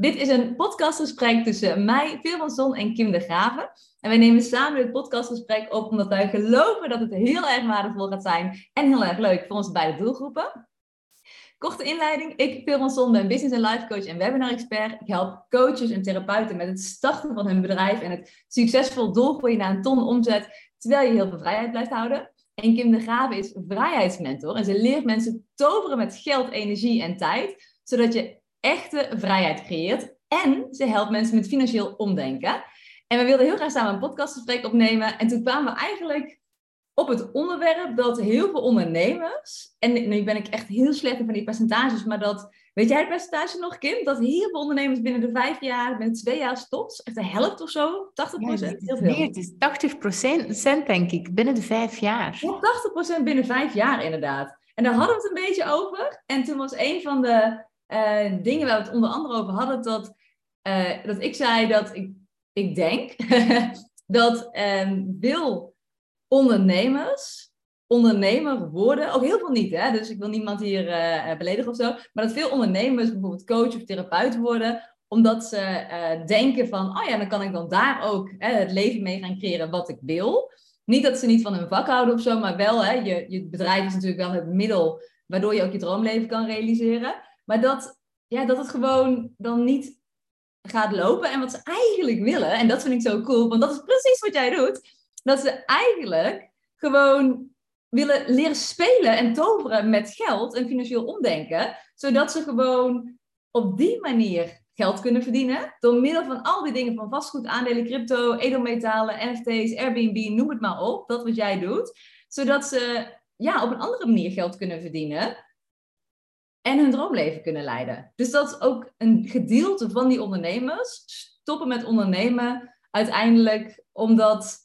Dit is een podcastgesprek tussen mij, Phil van en Kim de Graven. En wij nemen samen dit podcastgesprek op omdat wij geloven dat het heel erg waardevol gaat zijn en heel erg leuk voor onze beide doelgroepen. Korte inleiding. Ik, Phil van ben business en life coach en webinar expert. Ik help coaches en therapeuten met het starten van hun bedrijf en het succesvol doorgroeien naar een ton omzet, terwijl je heel veel vrijheid blijft houden. En Kim de Graven is vrijheidsmentor en ze leert mensen toveren met geld, energie en tijd, zodat je echte vrijheid creëert. En ze helpt mensen met financieel omdenken. En we wilden heel graag samen een podcastgesprek opnemen. En toen kwamen we eigenlijk op het onderwerp dat heel veel ondernemers, en nu ben ik echt heel slecht van die percentages, maar dat, weet jij het percentage nog, Kim? Dat heel veel ondernemers binnen de vijf jaar, binnen twee jaar stopt, echt de helft of zo, 80 procent, heel veel. Nee, het is 80 procent, denk ik, binnen de vijf jaar. Ja, 80 procent binnen vijf jaar inderdaad. En daar hadden we het een beetje over. En toen was een van de uh, dingen waar we het onder andere over hadden, dat, uh, dat ik zei dat ik, ik denk dat um, veel ondernemers ondernemer worden, ook heel veel niet, hè? dus ik wil niemand hier uh, beledigen of zo, maar dat veel ondernemers bijvoorbeeld coach of therapeut worden, omdat ze denken van, oh ja, dan kan ik dan daar ook het leven mee gaan creëren wat ik wil. Niet dat ze niet van hun vak houden of zo, maar wel, hè, je, je bedrijf is natuurlijk wel het middel waardoor je ook je droomleven kan realiseren. Maar dat, ja, dat het gewoon dan niet gaat lopen. En wat ze eigenlijk willen, en dat vind ik zo cool, want dat is precies wat jij doet. Dat ze eigenlijk gewoon willen leren spelen en toveren met geld en financieel omdenken. Zodat ze gewoon op die manier geld kunnen verdienen. Door middel van al die dingen van vastgoed, aandelen, crypto, edelmetalen, NFT's, Airbnb, noem het maar op. Dat wat jij doet. Zodat ze ja, op een andere manier geld kunnen verdienen en hun droomleven kunnen leiden. Dus dat is ook een gedeelte van die ondernemers stoppen met ondernemen uiteindelijk omdat,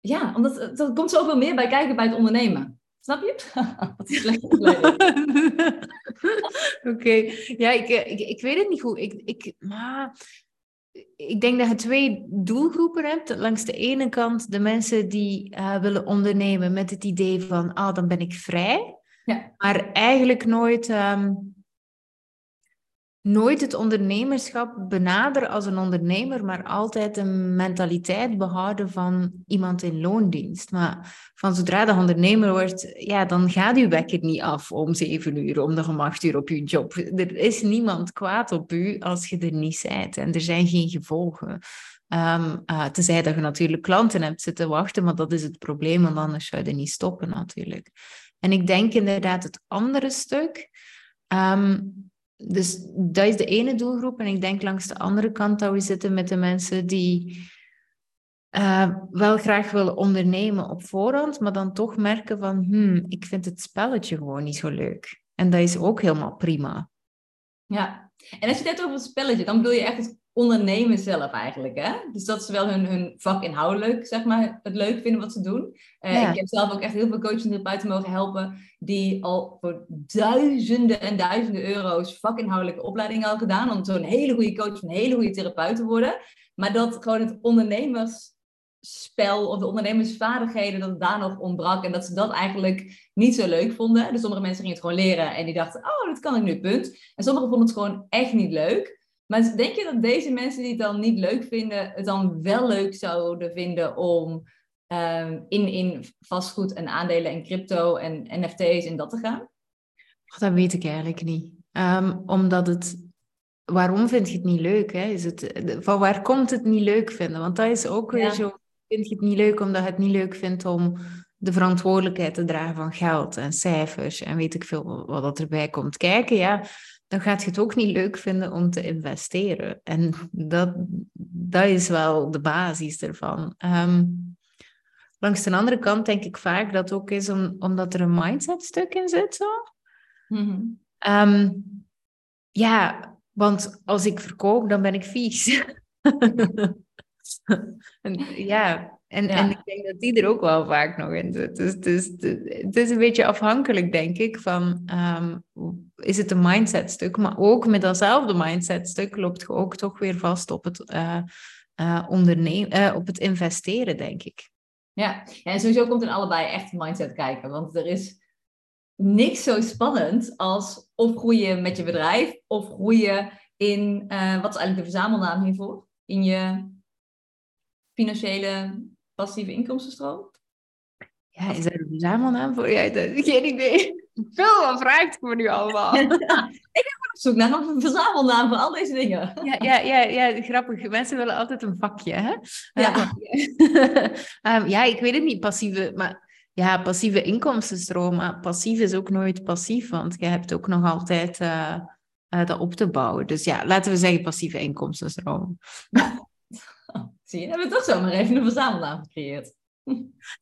ja, omdat er komt zoveel meer bij kijken bij het ondernemen. Snap je? Wat is Oké, ja, ik, ik, ik weet het niet goed. Ik, ik, maar ik denk dat je twee doelgroepen hebt. Langs de ene kant de mensen die uh, willen ondernemen met het idee van, ah, dan ben ik vrij. Ja. Maar eigenlijk nooit, um, nooit het ondernemerschap benaderen als een ondernemer, maar altijd een mentaliteit behouden van iemand in loondienst. Maar van zodra de ondernemer wordt, ja, dan gaat uw wekker niet af om zeven uur, om nog om acht uur op uw job. Er is niemand kwaad op u als je er niet bent en er zijn geen gevolgen. Um, uh, tenzij dat je natuurlijk klanten hebt zitten wachten, maar dat is het probleem, want anders zou je niet stoppen natuurlijk. En ik denk inderdaad het andere stuk. Um, dus dat is de ene doelgroep. En ik denk langs de andere kant dat we zitten met de mensen die uh, wel graag willen ondernemen op voorhand, maar dan toch merken van, hmm, ik vind het spelletje gewoon niet zo leuk. En dat is ook helemaal prima. Ja, en als je het hebt over het spelletje, dan bedoel je echt het ondernemen zelf eigenlijk. Hè? Dus dat ze wel hun, hun vak inhoudelijk, zeg maar, het leuk vinden wat ze doen. Uh, Ik heb zelf ook echt heel veel coaching therapeuten mogen helpen die al voor duizenden en duizenden euro's vakinhoudelijke opleidingen al gedaan om zo'n hele goede coach, een hele goede therapeut te worden. Maar dat gewoon het ondernemersspel of de ondernemersvaardigheden, dat het daar nog ontbrak en dat ze dat eigenlijk niet zo leuk vonden. Dus sommige mensen gingen het gewoon leren en die dachten, oh, dat kan ik nu, punt. En sommigen vonden het gewoon echt niet leuk. Maar denk je dat deze mensen die het dan niet leuk vinden, het dan wel leuk zouden vinden om ehm, in, in vastgoed en aandelen en crypto en NFT's en dat te gaan? dat weet ik eigenlijk niet. Um, omdat het. Waarom vind je het niet leuk? Hè? Is het, van waar komt het niet leuk vinden? Want dat is ook weer zo. Vind je het niet leuk omdat je het niet leuk vindt om de verantwoordelijkheid te dragen van geld en cijfers en weet ik veel wat dat erbij komt kijken? Ja, dan gaat je het ook niet leuk vinden om te investeren. En dat, dat is wel de basis ervan. Ehm, langs de andere kant denk ik vaak dat het ook is om, omdat er een mindset stuk in zit. Zo. Mhm. Ehm, ja, want als ik verkoop, dan ben ik vies. ja, en, en ik denk dat die er ook wel vaak nog in zit. Dus, dus het is een beetje afhankelijk, denk ik, van um, is het een mindset stuk, maar ook met datzelfde mindset stuk loopt je ook toch weer vast op het, uh, uh, ondernemen, uh, op het investeren, denk ik. Ja. ja, en sowieso komt in allebei echt mindset kijken, want er is niks zo spannend als of groeien met je bedrijf of groeien in, wat is eigenlijk de verzamelnaam hiervoor? In je financiële passieve inkomstenstroom? Ja, is er een verzamelnaam voor? Ja, geen idee. Veel wat vraagt me nu allemaal. ik ben op zoek naar een verzamelnaam voor al deze dingen. Ja, ja, ja, ja grappig. Mensen willen altijd een vakje, hè? Ja. um, ja, ik weet het niet, passieve... Maar ja, passieve inkomstenstroom. Maar passief is ook nooit passief, want je hebt ook nog altijd uh, uh, dat op te bouwen. Dus ja, laten we zeggen passieve inkomstenstroom. Zie je, hebben we toch zomaar even een verzamelnaam gecreëerd.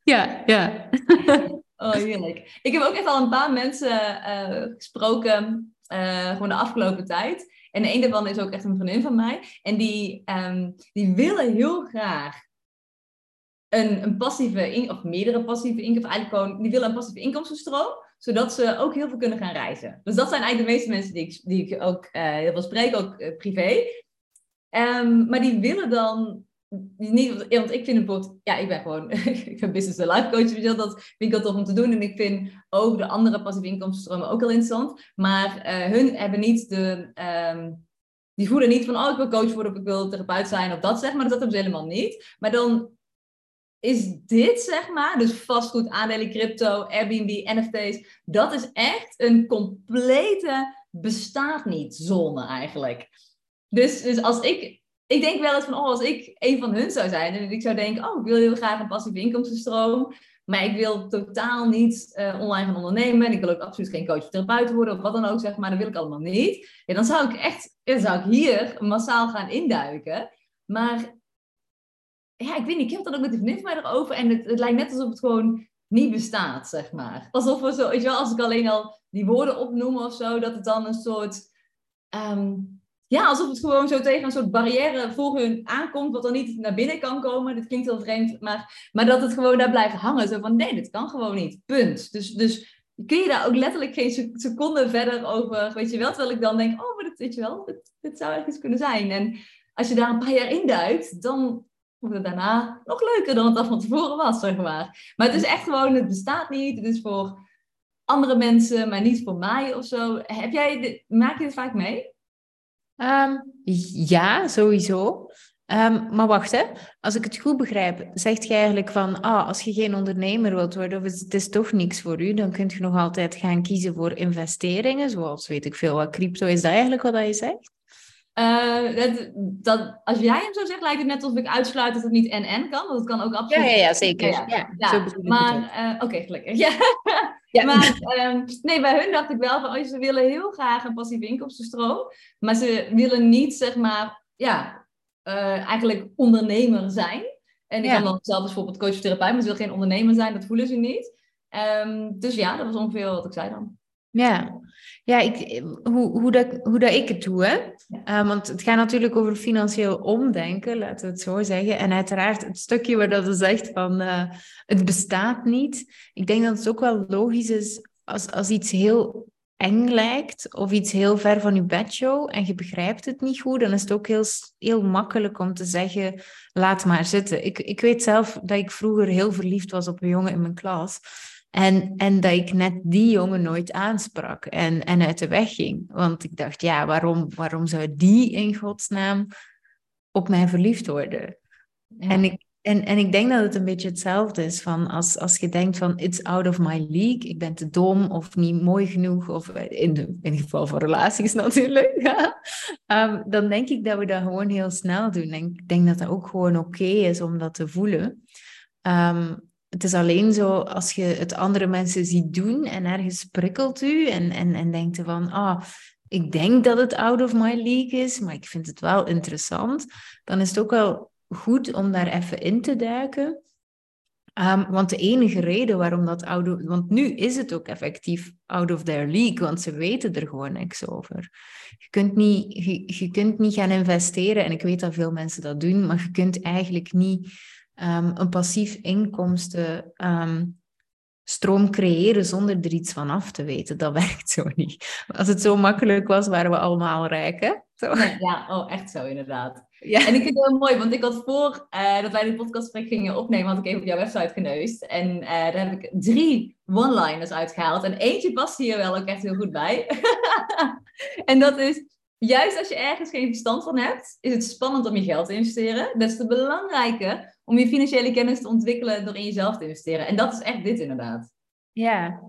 Ja, ja. Oh, heerlijk. Ik heb ook echt al een paar mensen uh, gesproken, gewoon de afgelopen tijd. En een daarvan is ook echt een vriendin van mij. En die, um, die willen heel graag een, een passieve, of meerdere passieve inkomsten, eigenlijk gewoon, die willen een passieve inkomstenstroom, zodat ze ook heel veel kunnen gaan reizen. Dus dat zijn eigenlijk de meeste mensen die ik, die ik ook uh, heel veel spreek, ook privé. Um, maar die willen dan niet, want ik vind het bijvoorbeeld, ja, ik ben gewoon, ik ben business en life coach, dus dat vind ik tof om te doen. En ik vind ook de andere passieve inkomstenstromen ook heel interessant. Maar uh, hun hebben niet de, um, die voelen niet van, oh, ik wil coach worden of ik wil therapeut zijn of dat zeg maar. Dat hebben ze helemaal niet. Maar dan is dit, zeg maar, dus vastgoed, aandelen, crypto, Airbnb, NFT's, dat is echt een complete bestaat niet zone eigenlijk. Dus, dus als ik, ik denk wel eens van, oh, als ik een van hun zou zijn, en ik zou denken, oh, ik wil heel graag een passieve inkomstenstroom, maar ik wil totaal niet uh, online gaan ondernemen en ik wil ook absoluut geen coach of therapeut worden of wat dan ook, zeg maar, dat wil ik allemaal niet. Ja, dan zou ik echt, dan zou ik hier massaal gaan induiken. Maar ja, ik weet niet, ik heb dan ook met die vriendin van mij erover. En het, het lijkt net alsof het gewoon niet bestaat, zeg maar. Alsof we zo, weet je wel, als ik alleen al die woorden opnoem of zo, dat het dan een soort... Ehm, ja, alsof het gewoon zo tegen een soort barrière voor hun aankomt, wat dan niet naar binnen kan komen. Dit klinkt heel vreemd, maar, maar dat het gewoon daar blijft hangen. Zo van, nee, dit kan gewoon niet. Punt. Dus, dus kun je daar ook letterlijk geen seconde verder over, weet je wel. Terwijl ik dan denk, oh, maar dit, weet je wel, dit, zou ergens kunnen zijn. En als je daar een paar jaar in duikt, dan wordt het daarna nog leuker dan het al van tevoren was, zeg maar. Maar het is echt gewoon, het bestaat niet. Het is voor andere mensen, maar niet voor mij of zo. Heb jij dit, maak je het vaak mee? Um, ja, sowieso. Um, maar wacht, hè. als ik het goed begrijp, zegt je eigenlijk van, ah, als je geen ondernemer wilt worden of het is toch niks voor u, dan kun je nog altijd gaan kiezen voor investeringen, zoals weet ik veel wat crypto. Is dat eigenlijk wat je zegt? Uh, dat, dat, als jij hem zo zegt, lijkt het net alsof ik uitsluit dat het niet en-en kan. Want het kan ook absoluut. Ja, ja, ja zeker. Ja, ja. maar, uh, oké, okay, gelukkig. Ja. ja. maar um, nee, bij hun dacht ik wel van, oh, ze willen heel graag een passieve inkomstenstroom. Maar ze willen niet, zeg maar, ja, uh, eigenlijk ondernemer zijn. En ik kan dan zelf bijvoorbeeld coach of therapeut, maar ze wil geen ondernemer zijn, dat voelen ze niet. Um, dus ja, dat was ongeveer wat ik zei dan. Ja, ja ik, hoe, hoe, dat, hoe dat ik het doe. Hè? Uh, want het gaat natuurlijk over financieel omdenken, laten we het zo zeggen. En uiteraard het stukje waar dat zegt van uh, het bestaat niet. Ik denk dat het ook wel logisch is als, als iets heel eng lijkt of iets heel ver van je bedshow en je begrijpt het niet goed, dan is het ook heel, heel makkelijk om te zeggen, laat maar zitten. Ik, ik weet zelf dat ik vroeger heel verliefd was op een jongen in mijn klas. En, en dat ik net die jongen nooit aansprak en, en uit de weg ging. Want ik dacht, ja, waarom, waarom zou die in godsnaam op mij verliefd worden? En, ik, en, en ik denk dat het een beetje hetzelfde is van als, als je denkt van it's out of my league, ik ben te dom of niet mooi genoeg, of in, de, in ieder geval voor relaties natuurlijk, um, dan denk ik dat we dat gewoon heel snel doen. En ik denk dat dat ook gewoon oké is om dat te voelen. Um, het is alleen zo als je het andere mensen ziet doen en ergens prikkelt u en, en, en denkt van, ah, ik denk dat het out of my league is, maar ik vind het wel interessant, dan is het ook wel goed om daar even in te duiken. Um, want de enige reden waarom dat out of, want nu is het ook effectief out of their league, want ze weten er gewoon niks over. Je kunt niet, je, je kunt niet gaan investeren, en ik weet dat veel mensen dat doen, maar je kunt eigenlijk niet um, een passief inkomsten um, stroom creëren zonder er iets van af te weten. Dat werkt zo niet. Als het zo makkelijk was, waren we allemaal rijk, hè? Zo. Ja, oh, echt zo inderdaad. Ja. En ik vind het heel mooi, want ik had voor uh, dat wij die podcastgesprek gingen opnemen, had ik even op jouw website geneust. En uh, daar heb ik drie one-liners uitgehaald. En eentje past hier wel ook echt heel goed bij. en dat is, juist als je ergens geen verstand van hebt, is het spannend om je geld te investeren. Des te belangrijker om je financiële kennis te ontwikkelen door in jezelf te investeren. En dat is echt dit inderdaad. Ja,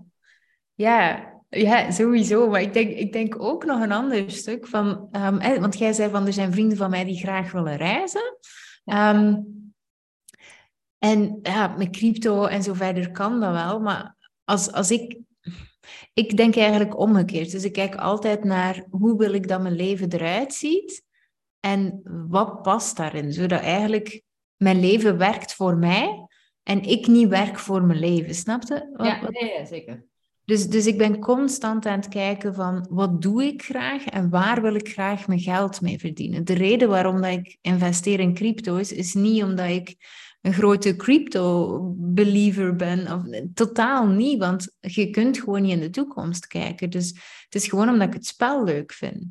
ja, ja, sowieso. Maar ik denk, ik denk ook nog een ander stuk van, um, want jij zei van er zijn vrienden van mij die graag willen reizen. Ehm, en ja, met crypto en zo verder kan dat wel. Maar als, als ik ik denk eigenlijk omgekeerd. Dus ik kijk altijd naar hoe wil ik dat mijn leven eruit ziet en wat past daarin, zodat eigenlijk mijn leven werkt voor mij en ik niet werk voor mijn leven. Snapte? Ja, ja, zeker. Dus, dus ik ben constant aan het kijken van wat doe ik graag en waar wil ik graag mijn geld mee verdienen. De reden waarom dat ik investeer in crypto's is niet omdat ik een grote crypto-believer ben. Of, totaal niet, want je kunt gewoon niet in de toekomst kijken. Dus het is gewoon omdat ik het spel leuk vind.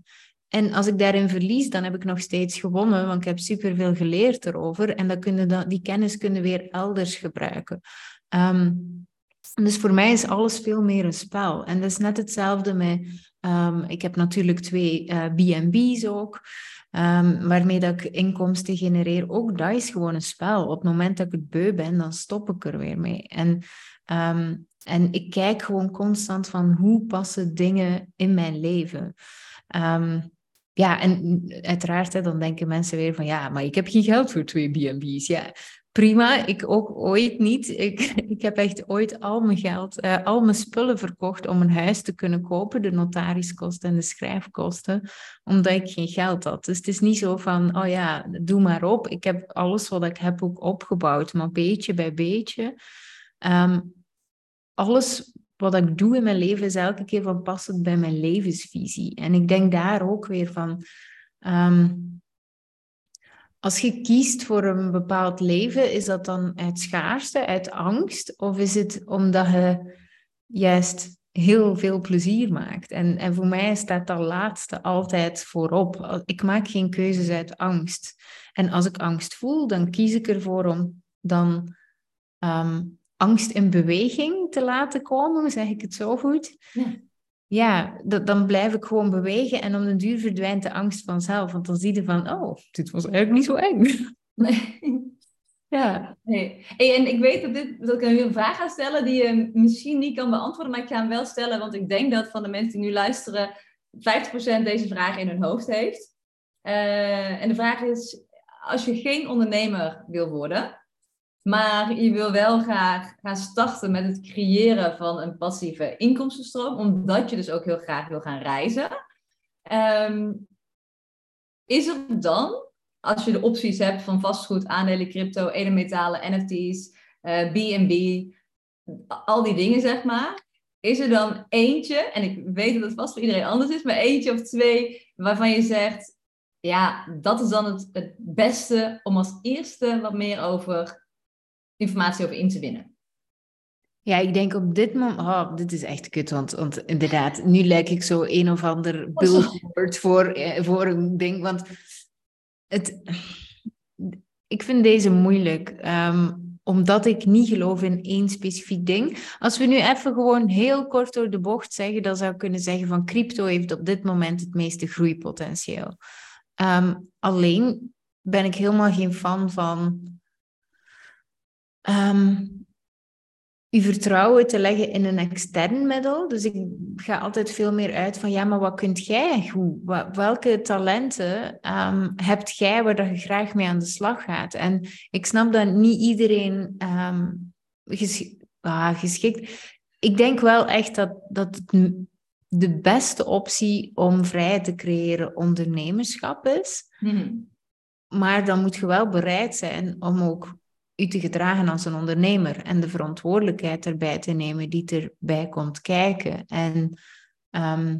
En als ik daarin verlies, dan heb ik nog steeds gewonnen, want ik heb superveel geleerd erover. En dan kunnen dan, die kennis kunnen weer elders gebruiken. Ehm, dus voor mij is alles veel meer een spel. En dat is net hetzelfde met... Um, ik heb natuurlijk twee uh, eh, B&B's ook. Um, waarmee dat ik inkomsten genereer, ook dat is gewoon een spel. Op het moment dat ik het beu ben, dan stop ik er weer mee. En, um, en ik kijk gewoon constant van hoe passen dingen in mijn leven. Um, ja, en uiteraard, dan denken mensen weer van ja, maar ik heb geen geld voor twee B&B's. Ja, prima. Ik ook ooit niet. Ik, ik heb echt ooit al mijn geld, uh, al mijn spullen verkocht om een huis te kunnen kopen. De notariskosten en de schrijfkosten. Omdat ik geen geld had. Dus het is niet zo van, oh ja, doe maar op. Ik heb alles wat ik heb ook opgebouwd. Maar beetje bij beetje. Um, alles wat ik doe in mijn leven is elke keer van passend bij mijn levensvisie. En ik denk daar ook weer van... Um, als je kiest voor een bepaald leven, is dat dan uit schaarste, uit angst? Of is het omdat je juist heel veel plezier maakt? En, en voor mij staat dat laatste altijd voorop. Ik maak geen keuzes uit angst. En als ik angst voel, dan kies ik ervoor om dan um, angst in beweging te laten komen, zeg ik het zo goed? Ja ja, dan blijf ik gewoon bewegen en om de duur verdwijnt de angst vanzelf. Want dan zie je van, oh, dit was eigenlijk niet zo eng. Nee. Ja. Nee. Hey, en ik weet dat, dit, dat ik een vraag ga stellen die je misschien niet kan beantwoorden, maar ik ga hem wel stellen, want ik denk dat van de mensen die nu luisteren, 50% deze vraag in hun hoofd heeft. Uh, en de vraag is, als je geen ondernemer wil worden, maar je wil wel graag gaan starten met het creëren van een passieve inkomstenstroom, omdat je dus ook heel graag wil gaan reizen. Ehm, is er dan, als je de opties hebt van vastgoed, aandelen, crypto, edelmetalen, NFT's, uh, B&B, al die dingen zeg maar, is er dan eentje, en ik weet dat het vast voor iedereen anders is, maar eentje of twee waarvan je zegt, ja, dat is dan het, het beste om als eerste wat meer over informatie over in te winnen? Ja, ik denk op dit moment, oh, dit is echt kut, want, want inderdaad, nu lijk ik zo een of ander oh, billboard voor, eh, voor een ding, want het, ik vind deze moeilijk, ehm, omdat ik niet geloof in één specifiek ding. Als we nu even gewoon heel kort door de bocht zeggen, dan zou ik kunnen zeggen van crypto heeft op dit moment het meeste groeipotentieel. Um, alleen ben ik helemaal geen fan van um, je vertrouwen te leggen in een extern middel. Dus ik ga altijd veel meer uit van, ja, maar wat kunt jij goed? Welke talenten um, hebt jij waar je graag mee aan de slag gaat? En ik snap dat niet iedereen um, ges ah, geschikt... Ik denk wel echt dat, dat de beste optie om vrij te creëren ondernemerschap is. Mm Maar dan moet je wel bereid zijn om ook u te gedragen als een ondernemer en de verantwoordelijkheid erbij te nemen die erbij komt kijken. En ehm,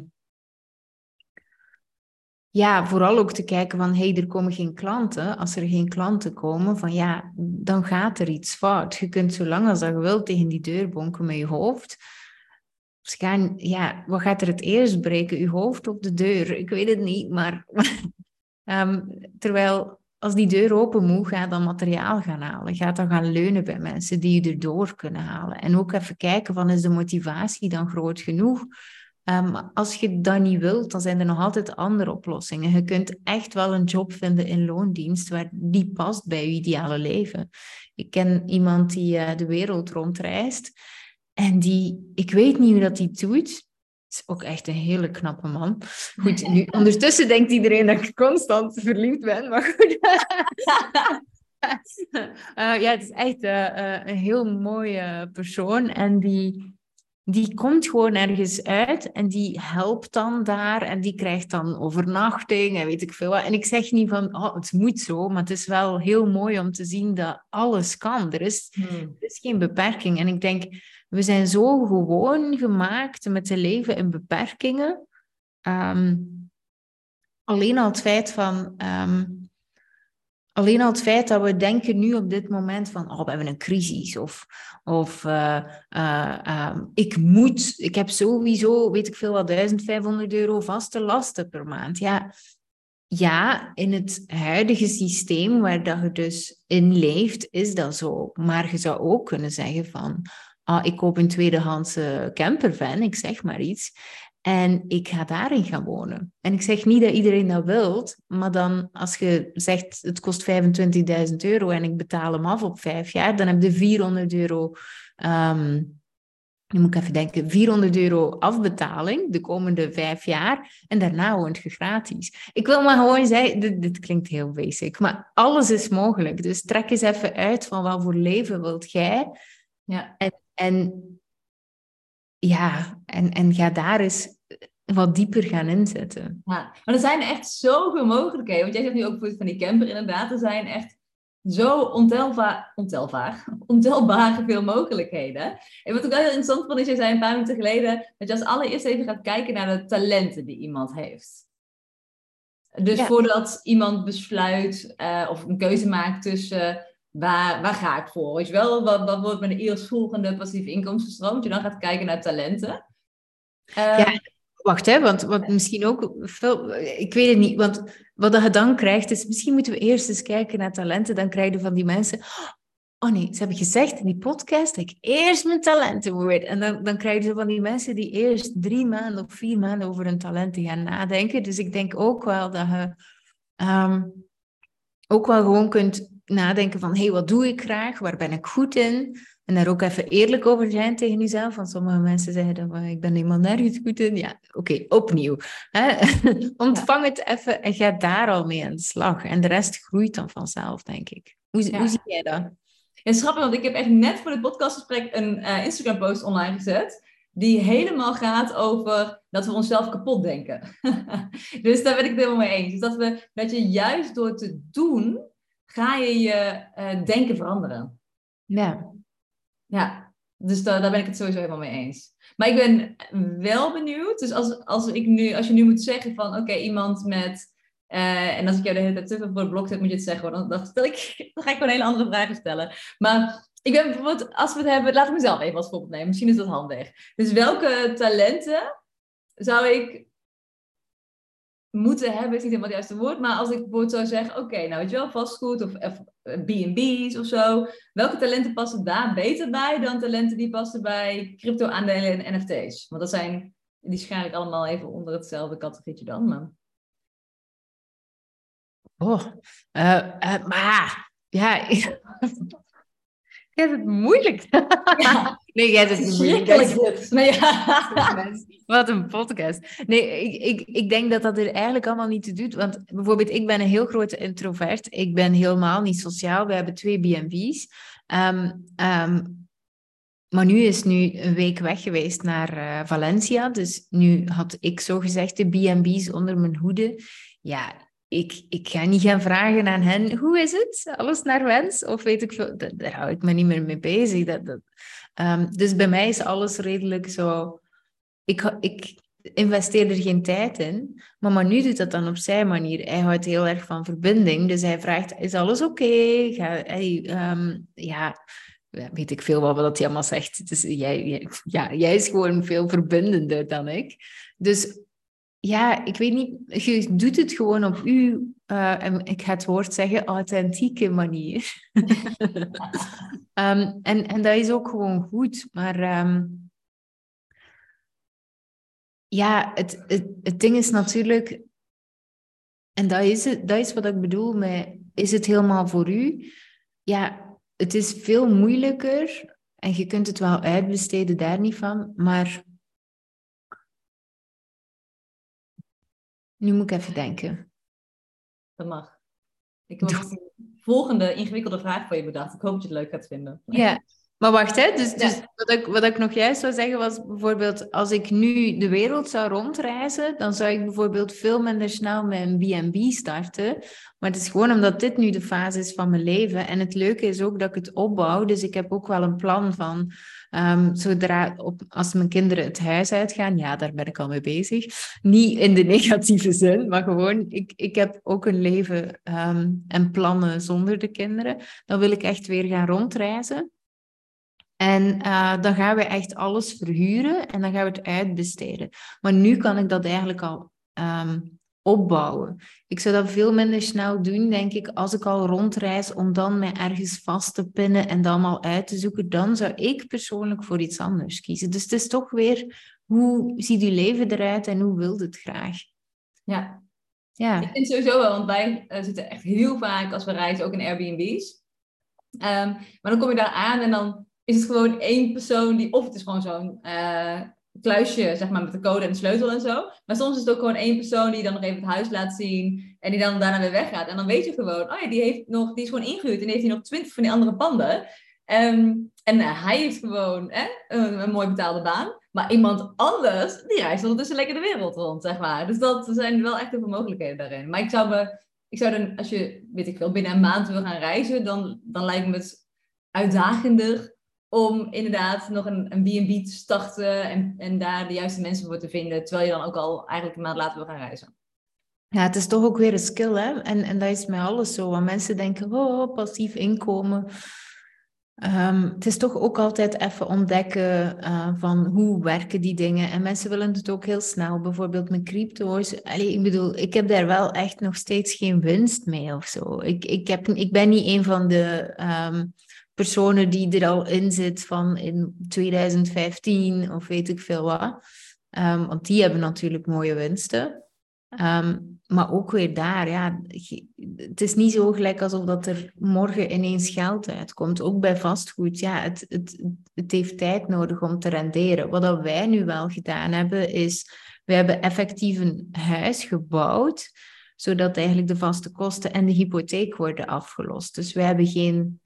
ja, vooral ook te kijken van, hé, hey, er komen geen klanten. Als er geen klanten komen, van ja, dan gaat er iets fout. Je kunt zo lang als je wilt tegen die deur bonken met je hoofd. Ja, wat gaat er het eerst breken? Je hoofd op de deur? Ik weet het niet, maar... um, terwijl als die deur open moet, ga dan materiaal gaan halen. Ga dan gaan leunen bij mensen die je erdoor kunnen halen. En ook even kijken van, is de motivatie dan groot genoeg Um, als je dat niet wilt, dan zijn er nog altijd andere oplossingen. Je kunt echt wel een job vinden in loondienst waar die past bij je ideale leven. Ik ken iemand die uh, de wereld rondreist en die, ik weet niet hoe dat die doet. Is ook echt een hele knappe man. Goed, nu ondertussen denkt iedereen dat ik constant verliefd ben, maar goed. uh, ja, het is echt uh, een heel mooie persoon en die die komt gewoon ergens uit en die helpt dan daar en die krijgt dan overnachting en weet ik veel wat. En ik zeg niet van, oh, het moet zo, maar het is wel heel mooi om te zien dat alles kan. Er is, hmm. er is geen beperking. En ik denk, we zijn zo gewoon gemaakt met te leven in beperkingen. Ehm, alleen al het feit van... Ehm, Alleen al het feit dat we denken nu op dit moment van, oh, we hebben een crisis. Of, of uh, uh, ik moet, ik heb sowieso, weet ik veel wat, 1500 euro vaste lasten per maand. Ja, ja, in het huidige systeem waar dat je dus in leeft, is dat zo. Maar je zou ook kunnen zeggen van, ah, ik koop een tweedehandse campervan, ik zeg maar iets. En ik ga daarin gaan wonen. En ik zeg niet dat iedereen dat wilt, maar dan als je zegt het kost 25.000 euro en ik betaal hem af op vijf jaar, dan heb je 400 euro, um, nu moet ik even denken, 400 euro afbetaling de komende vijf jaar en daarna woont je gratis. Ik wil maar gewoon zeggen, dit, dit klinkt heel basic, maar alles is mogelijk. Dus trek eens even uit van wat voor leven wilt jij. Ja. En, en ja, en, en ga daar eens wat dieper gaan inzetten. Ja, maar er zijn echt zoveel mogelijkheden. Want jij zegt nu ook van die camper inderdaad. Er zijn echt zo ontelbaar, ontelbaar, ontelbare veel mogelijkheden. En wat ik wel heel interessant vond, is jij zei een paar minuten geleden... dat je als allereerst even gaat kijken naar de talenten die iemand heeft. Dus voordat iemand besluit uh, of een keuze maakt tussen waar, waar ga ik voor? Weet je wel, wat, wat wordt mijn eerstvolgende passieve inkomstenstroom? Dat je dan gaat kijken naar talenten. ja, ehm, wacht, hè, want, want misschien ook veel, ik weet het niet, want wat je dan krijgt is, misschien moeten we eerst eens kijken naar talenten, dan krijg je van die mensen, oh nee, ze hebben gezegd in die podcast dat ik eerst mijn talenten moet En dan, dan krijg je van die mensen die eerst drie maanden of vier maanden over hun talenten gaan nadenken. Dus ik denk ook wel dat je ehm, ook wel gewoon kunt nadenken van, hé, hey, wat doe ik graag? Waar ben ik goed in? En daar ook even eerlijk over zijn tegen jezelf. Want sommige mensen zeggen dan, ik ben helemaal nergens goed in. Ja, oké, opnieuw. Hè? Ontvang het even en ga daar al mee aan de slag. En de rest groeit dan vanzelf, denk ik. Hoe, hoe zie jij dat? Ja, grappig, want ik heb echt net voor dit podcastgesprek een uh, Instagram-post online gezet die helemaal gaat over dat we onszelf kapot denken. dus daar ben ik het helemaal mee eens. Dus dat, we, dat je juist door te doen, ga je je uh, denken veranderen. Ja. Ja, dus daar, daar ben ik het sowieso helemaal mee eens. Maar ik ben wel benieuwd, dus als, als, ik nu, als je nu moet zeggen van oké, iemand met... Uh, en als ik jou de hele tijd te veel voor het blok zet, moet je het zeggen. Dan, dan, stel ik, dan ga ik gewoon hele andere vragen stellen. Maar ik ben bijvoorbeeld, als we het hebben, laat ik mezelf even als voorbeeld nemen. Misschien is dat handig. Dus welke talenten zou ik moeten hebben is niet helemaal het juiste woord, maar als ik bijvoorbeeld zou zeggen, oké, nou weet je wel, vastgoed of, of B&B's of zo, welke talenten passen daar beter bij dan talenten die passen bij crypto-aandelen en NFT's? Want dat zijn, die schaar ik allemaal even onder hetzelfde categorietje dan, maar... Oh, uh, uh, maar ja, Je hebt het moeilijk. Ja. Nee, jij het moeilijk. Nee, ja. Wat een podcast. Nee, ik, ik, ik denk dat dat er eigenlijk allemaal niet te doet. Want bijvoorbeeld, ik ben een heel grote introvert. Ik ben helemaal niet sociaal. We hebben twee B&B's. Um, um, maar nu is nu een week weg geweest naar uh, Valencia. Dus nu had ik zogezegd de B&B's onder mijn hoede. Ja, ik, ik ga niet gaan vragen aan hen, hoe is het? Alles naar wens? Of weet ik veel, daar hou ik me niet meer mee bezig. Dat, dat, um, dus bij mij is alles redelijk zo... Ik, ik investeer er geen tijd in, maar Manu doet dat dan op zijn manier. Hij houdt heel erg van verbinding, dus hij vraagt, is alles oké? Um, ja, weet ik veel wat, wat hij allemaal zegt. Dus jij, jij, ja, jij is gewoon veel verbindender dan ik. Dus ja, ik weet niet, je doet het gewoon op uw, uh, en ik ga het woord zeggen, authentieke manier. um, en, en dat is ook gewoon goed, maar um, ja, het, het, het ding is natuurlijk, en dat is, het, dat is wat ik bedoel met, is het helemaal voor u? Ja, het is veel moeilijker en je kunt het wel uitbesteden, daar niet van, maar nu moet ik even denken. Dat mag. Ik heb een volgende ingewikkelde vraag voor je bedacht. Ik hoop dat je het leuk gaat vinden. Ja, maar wacht, hè. Dus, dus wat, ik, wat ik nog juist zou zeggen was bijvoorbeeld... Als ik nu de wereld zou rondreizen... dan zou ik bijvoorbeeld veel minder snel een B&B starten. Maar het is gewoon omdat dit nu de fase is van mijn leven. En het leuke is ook dat ik het opbouw. Dus ik heb ook wel een plan van... Um, zodra op, als mijn kinderen het huis uitgaan, ja, daar ben ik al mee bezig. Niet in de negatieve zin, maar gewoon, ik, ik heb ook een leven ehm, en plannen zonder de kinderen. Dan wil ik echt weer gaan rondreizen. En uh, dan gaan we echt alles verhuren en dan gaan we het uitbesteden. Maar nu kan ik dat eigenlijk al um, opbouwen. Ik zou dat veel minder snel doen, denk ik, als ik al rondreis, om dan mij ergens vast te pinnen en dan al uit te zoeken. Dan zou ik persoonlijk voor iets anders kiezen. Dus het is toch weer, hoe ziet uw leven eruit en hoe wilt het graag? Ja. ja. Ik vind sowieso wel, want wij uh, zitten echt heel vaak als we reizen ook in Airbnb's. Um, maar dan kom je daar aan en dan is het gewoon één persoon die, of het is gewoon zo'n uh, kluisje, zeg maar, met de code en de sleutel en zo. Maar soms is het ook gewoon één persoon die dan nog even het huis laat zien en die dan daarna weer weggaat. En dan weet je gewoon, oh ja, die, heeft nog, die is gewoon ingehuurd en heeft hij nog twintig van die andere panden. Um, en uh, hij heeft gewoon een, mooi betaalde baan. Maar iemand anders, die reist ondertussen lekker de wereld rond, zeg maar. Dus dat zijn wel echt heel veel mogelijkheden daarin. Maar ik zou me, ik zou dan, als je, weet ik veel, binnen een maand wil gaan reizen, dan, dan lijkt me het uitdagender om inderdaad nog een, B&B te starten en, en daar de juiste mensen voor te vinden, terwijl je dan ook al eigenlijk een maand later wil gaan reizen. Ja, het is toch ook weer een skill, hè? En, en dat is met alles zo. Want mensen denken, oh, passief inkomen. Um, het is toch ook altijd even ontdekken uh, van hoe werken die dingen. En mensen willen het ook heel snel. Bijvoorbeeld met crypto's. Allee, ik bedoel, ik heb daar wel echt nog steeds geen winst mee of zo. Ik, ik, heb, ik ben niet een van de um, personen die er al in zit van in 2015 of weet ik veel wat. Um, want die hebben natuurlijk mooie winsten. Um, maar ook weer daar, ja, het is niet zo gelijk alsof dat er morgen ineens geld uitkomt. Ook bij vastgoed, ja, het, het, het heeft tijd nodig om te renderen. Wat dat wij nu wel gedaan hebben, is we hebben effectief een huis gebouwd, zodat eigenlijk de vaste kosten en de hypotheek worden afgelost. Dus we hebben geen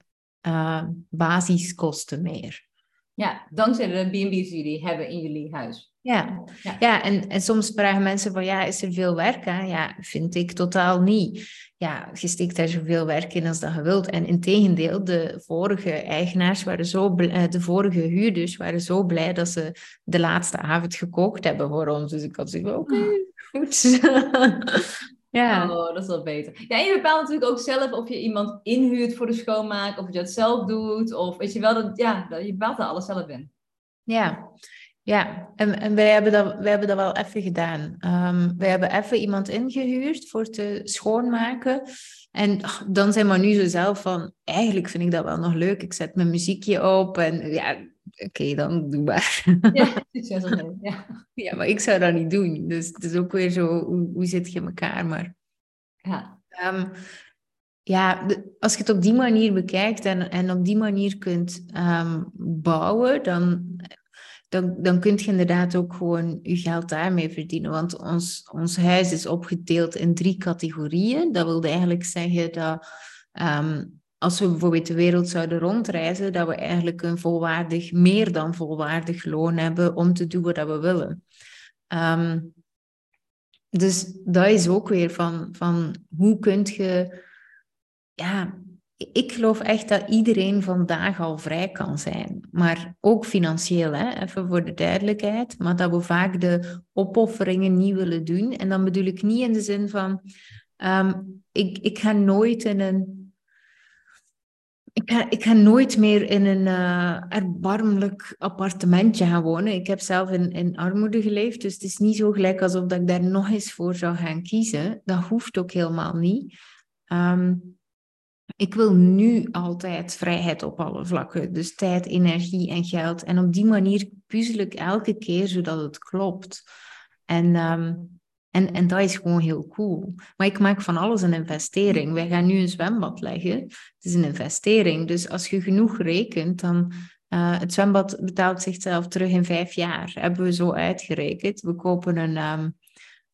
uh, basiskosten meer. Ja, dankzij de B&B's die jullie hebben in jullie huis. Ja, ja. ja en, en soms vragen mensen van, ja, is er veel werk aan? Ja, vind ik totaal niet. Ja, je steekt daar zoveel werk in als dat je wilt. En in tegendeel, de vorige eigenaars waren zo blij, eh, de vorige huurders waren zo blij dat ze de laatste avond gekookt hebben voor ons. Dus ik had zoiets oké, goed. Ja. Oh, dat is wel beter. Ja, en je bepaalt natuurlijk ook zelf of je iemand inhuurt voor de schoonmaak, of je dat zelf doet, of weet je wel, dat, ja, je bepaalt er alles zelf in. Ja, ja. En, en wij, hebben dat, wij hebben dat wel even gedaan. Um, wij hebben even iemand ingehuurd voor te schoonmaken. En dan zijn we nu zo zelf van, eigenlijk vind ik dat wel nog leuk. Ik zet mijn muziekje op en ja, oké, dan doe maar. Ja, ja. ja, maar ik zou dat niet doen. Dus het is ook weer zo, hoe, hoe zit je in elkaar? Maar ja, um, ja als je het op die manier bekijkt en, en op die manier kunt um, bouwen, dan, dan, dan kun je inderdaad ook gewoon je geld daarmee verdienen. Want ons, ons huis is opgedeeld in drie categorieën. Dat wil eigenlijk zeggen dat um, als we bijvoorbeeld de wereld zouden rondreizen, dat we eigenlijk een volwaardig, meer dan volwaardig loon hebben om te doen wat we willen. Um, dus dat is ook weer van, van hoe kun je, ja, ik geloof echt dat iedereen vandaag al vrij kan zijn. Maar ook financieel, hè? even voor de duidelijkheid. Maar dat we vaak de opofferingen niet willen doen. En dan bedoel ik niet in de zin van, um, ik, ik ga nooit in een ik ga, ik nooit meer in een uh, erbarmelijk appartementje gaan wonen. Ik heb zelf in, in armoede geleefd, dus het is niet zo gelijk alsof ik daar nog eens voor zou gaan kiezen. Dat hoeft ook helemaal niet. Um, ik wil nu altijd vrijheid op alle vlakken. Dus tijd, energie en geld. En op die manier puzzel ik elke keer zodat het klopt. En, ehm, en, en dat is gewoon heel cool. Maar ik maak van alles een investering. Wij gaan nu een zwembad leggen. Het is een investering. Dus als je genoeg rekent, dan... Uh, het zwembad betaalt zichzelf terug in vijf jaar. Hebben we zo uitgerekend. We kopen een, um,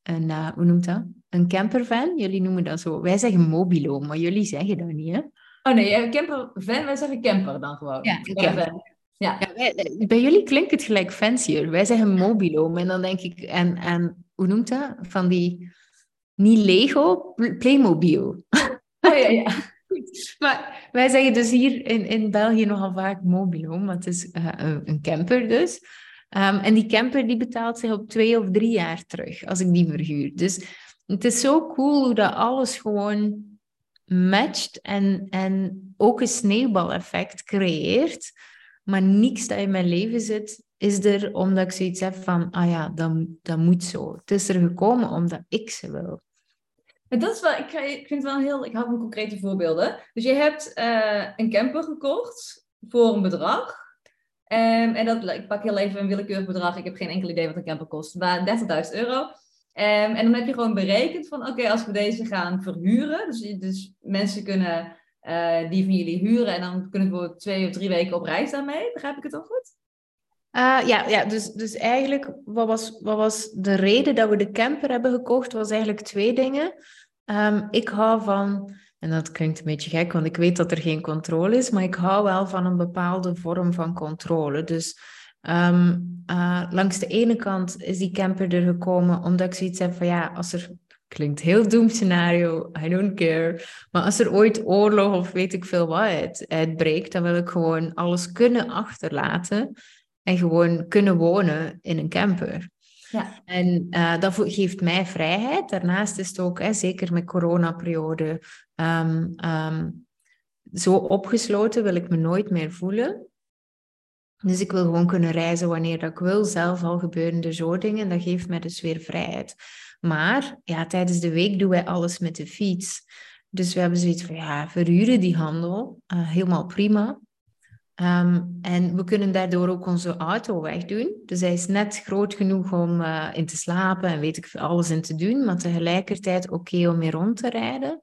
een uh, hoe noemt dat? Een campervan. Jullie noemen dat zo. Wij zeggen mobilo, maar jullie zeggen dat niet, hè? Oh nee, campervan, wij zeggen camper dan gewoon. Ja, camper. Ja. ja wij, bij jullie klinkt het gelijk fancier. Wij zeggen mobilo. En dan denk ik, en, en hoe noemt dat? Van die, niet Lego, Playmobil. Oh ja, ja. Maar wij zeggen dus hier in, in België nogal vaak mobilo, maar het is uh, een camper dus. Um, en die camper die betaalt zich op twee of drie jaar terug als ik die verhuur. Dus het is zo cool hoe dat alles gewoon matcht en, en ook een sneeuwbaleffect creëert. Maar niks dat in mijn leven zit, is er omdat ik zoiets heb van, ah ja, dat, dat moet zo. Het is er gekomen omdat ik ze wil. Dat is wel, ik, ik vind wel heel, ik hou van concrete voorbeelden. Dus je hebt uh, een camper gekocht voor een bedrag. Um, en dat, ik pak heel even een willekeurig bedrag. Ik heb geen enkel idee wat een camper kost. Maar 30.000 euro. Um, en dan heb je gewoon berekend van, oké, als we deze gaan verhuren. Dus, dus mensen kunnen uh, die van jullie huren. En dan kunnen we twee of drie weken op reis daarmee. Begrijp ik het ook goed? Uh, ja, ja dus, dus eigenlijk, wat was, wat was de reden dat we de camper hebben gekocht? Was eigenlijk twee dingen. Um, ik hou van, en dat klinkt een beetje gek, want ik weet dat er geen controle is, maar ik hou wel van een bepaalde vorm van controle. Dus um, uh, langs de ene kant is die camper er gekomen omdat ik zoiets heb van ja, als er klinkt heel doemscenario, I don't care. Maar als er ooit oorlog of weet ik veel wat uit, uitbreekt, dan wil ik gewoon alles kunnen achterlaten en gewoon kunnen wonen in een camper. Ja. En uh, dat geeft mij vrijheid. Daarnaast is het ook, hè, zeker met coronaperiode, um, um, zo opgesloten wil ik me nooit meer voelen. Dus ik wil gewoon kunnen reizen wanneer dat ik wil, zelf al gebeuren er zo dingen. Dat geeft mij dus weer vrijheid. Maar ja, tijdens de week doen wij alles met de fiets. Dus we hebben zoiets van, ja, verhuren die handel, uh, helemaal prima. Um, en we kunnen daardoor ook onze auto wegdoen. Dus hij is net groot genoeg om uh, in te slapen en weet ik alles in te doen, maar tegelijkertijd oké om mee rond te rijden.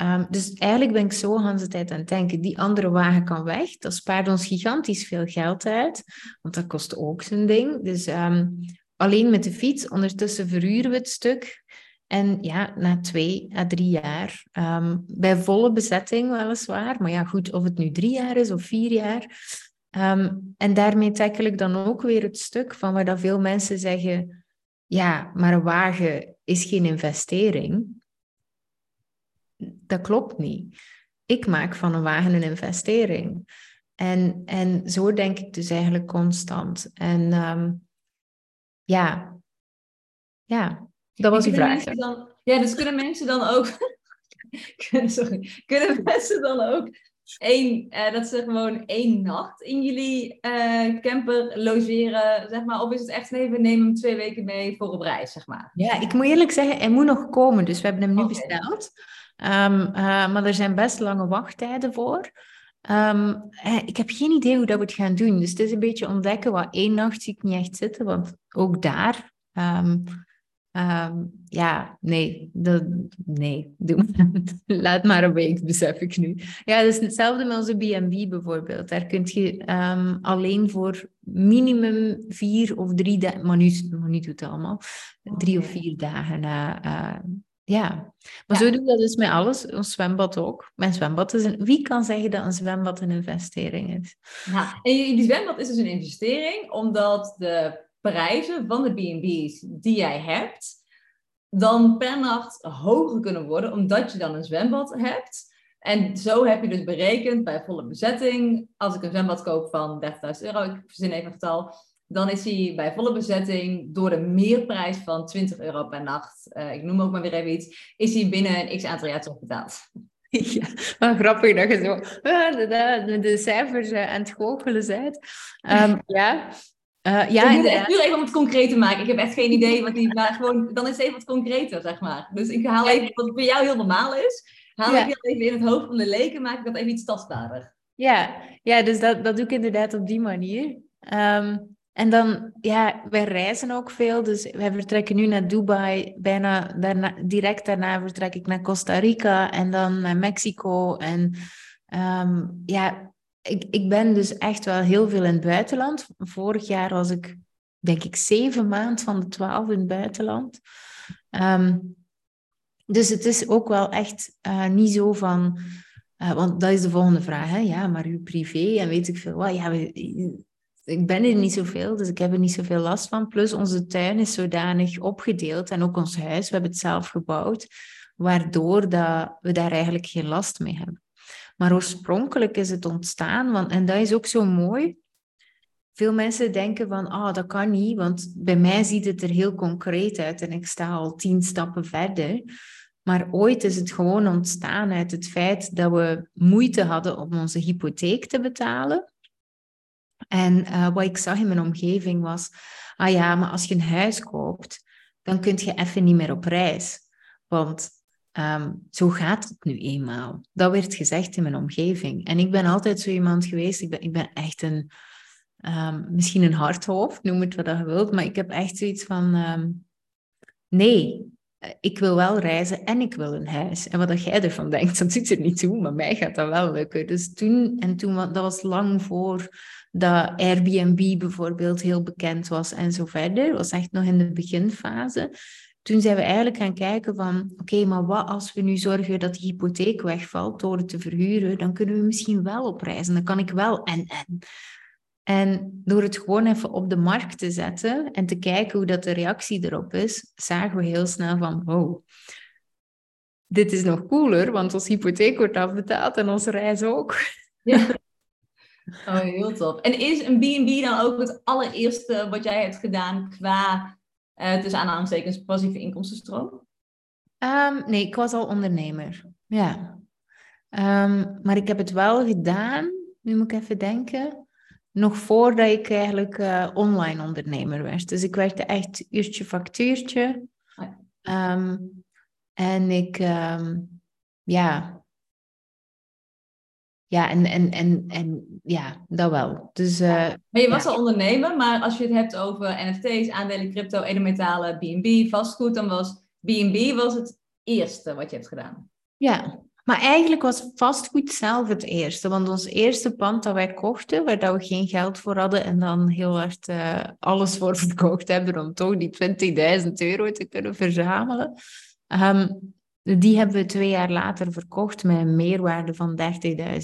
Um, dus eigenlijk ben ik zo de tijd aan het denken, die andere wagen kan weg. Dat spaart ons gigantisch veel geld uit, want dat kost ook zijn ding. Dus um, alleen met de fiets, ondertussen verhuren we het stuk. En ja, na twee à drie jaar, um, bij volle bezetting weliswaar, maar ja goed, of het nu drie jaar is of vier jaar. Um, en daarmee tackle ik dan ook weer het stuk van waar dat veel mensen zeggen, ja, maar een wagen is geen investering. Dat klopt niet. Ik maak van een wagen een investering. En, en zo denk ik dus eigenlijk constant. En um, ja, ja, dat was uw vraag. Dan, ja, dus kunnen mensen dan ook. sorry, kunnen mensen dan ook één, uh, dat ze gewoon één nacht in jullie uh, camper logeren, zeg maar? Of is het echt nee, we nemen hem twee weken mee voor op reis, zeg maar? Ja, ik moet eerlijk zeggen, hij moet nog komen. Dus we hebben hem nu besteld. Um, uh, maar er zijn best lange wachttijden voor. Um, ik heb geen idee hoe dat we het gaan doen. Dus het is een beetje ontdekken. Wat één nacht zie ik niet echt zitten, want ook daar. Um, Um, ja, nee, dat, nee, doe laat maar een week, besef ik nu. Ja, dat is hetzelfde met onze B&B bijvoorbeeld. Daar kun je um, alleen voor minimum vier of drie dagen, maar nu, maar nu doet het allemaal, drie of vier dagen. Uh, uh, ja, maar zo doen we dat dus met alles. Ons zwembad ook. Mijn zwembad is een... Wie kan zeggen dat een zwembad een investering is? Ja, en die zwembad is dus een investering, omdat de prijzen van de B&B's die jij hebt, dan per nacht hoger kunnen worden, omdat je dan een zwembad hebt. En zo heb je dus berekend bij volle bezetting, als ik een zwembad koop van 30.000 euro, ik verzin even een getal, dan is hij bij volle bezetting door de meerprijs van 20 euro per nacht, uh, ik noem ook maar weer even iets, is hij binnen een x aantal jaar terugbetaald. Ja, maar grappig dat je zo uh, de, de, de, cijfers uh, aan het goochelen bent. Um, ja, uh, ja, ik echt puur even om het concreet te maken. Ik heb echt geen idee wat die, maar gewoon, dan is het even wat concreter, zeg maar. Dus ik haal even wat voor jou heel normaal is, haal ik heel even in het hoofd van de leken, maak ik dat even iets tastbaarder. Ja, ja dus dat, dat doe ik inderdaad op die manier. Um, En dan, ja, wij reizen ook veel. Dus wij vertrekken nu naar Dubai. Bijna daarna, direct daarna vertrek ik naar Costa Rica en dan naar Mexico. En ehm, ja, ik, ik ben dus echt wel heel veel in het buitenland. Vorig jaar was ik, denk ik, zeven maanden van de twaalf in het buitenland. Ehm, dus het is ook wel echt uh, niet zo van... Uh, want dat is de volgende vraag, hè? Ja, maar uw privé en weet ik veel. Ja, we, ik ben er niet zoveel, dus ik heb er niet zoveel last van. Plus onze tuin is zodanig opgedeeld en ook ons huis, we hebben het zelf gebouwd, waardoor dat we daar eigenlijk geen last mee hebben. Maar oorspronkelijk is het ontstaan, want, en dat is ook zo mooi. Veel mensen denken van, ah, oh, dat kan niet, want bij mij ziet het er heel concreet uit en ik sta al tien stappen verder. Maar ooit is het gewoon ontstaan uit het feit dat we moeite hadden om onze hypotheek te betalen. En uh, wat ik zag in mijn omgeving was, ah ja, maar als je een huis koopt, dan kun je even niet meer op reis. Want um, zo gaat het nu eenmaal. Dat werd gezegd in mijn omgeving. En ik ben altijd zo iemand geweest, ik ben, ik ben echt een, um, misschien een hardhoofd, noem het wat je wilt, maar ik heb echt zoiets van, um, nee, ik wil wel reizen en ik wil een huis. En wat jij ervan denkt, dat doet er niet toe, maar mij gaat dat wel lukken. Dus toen, en toen, dat was lang voor dat Airbnb bijvoorbeeld heel bekend was en zo verder. Dat was echt nog in de beginfase. Toen zijn we eigenlijk gaan kijken van, oké, maar wat als we nu zorgen dat die hypotheek wegvalt door het te verhuren, dan kunnen we misschien wel op reizen. Dan kan ik wel en en. En door het gewoon even op de markt te zetten en te kijken hoe dat de reactie erop is, zagen we heel snel van, wow, dit is nog cooler, want onze hypotheek wordt afbetaald en onze reis ook. Ja. Oh, heel tof. En is een B&B dan ook het allereerste wat jij hebt gedaan qua, uh, tussen aanhalingstekens, passieve inkomstenstroom? Um, nee, ik was al ondernemer. Ja. Um, maar ik heb het wel gedaan, nu moet ik even denken, nog voordat ik eigenlijk uh, online ondernemer werd. Dus ik werkte echt uurtje factuurtje. Um, en ik, ja, ja, en, en, en, en ja, dat wel. Dus, uh, maar je was al ondernemer, maar als je het hebt over NFT's, aandelen, crypto, edelmetalen, B&B, vastgoed, dan was B&B was het eerste wat je hebt gedaan. Ja, maar eigenlijk was vastgoed zelf het eerste. Want ons eerste pand dat wij kochten, waar dat we geen geld voor hadden en dan heel hard uh, alles voor verkocht hebben om toch die 20.000 euro te kunnen verzamelen. Um, die hebben we twee jaar later verkocht met een meerwaarde van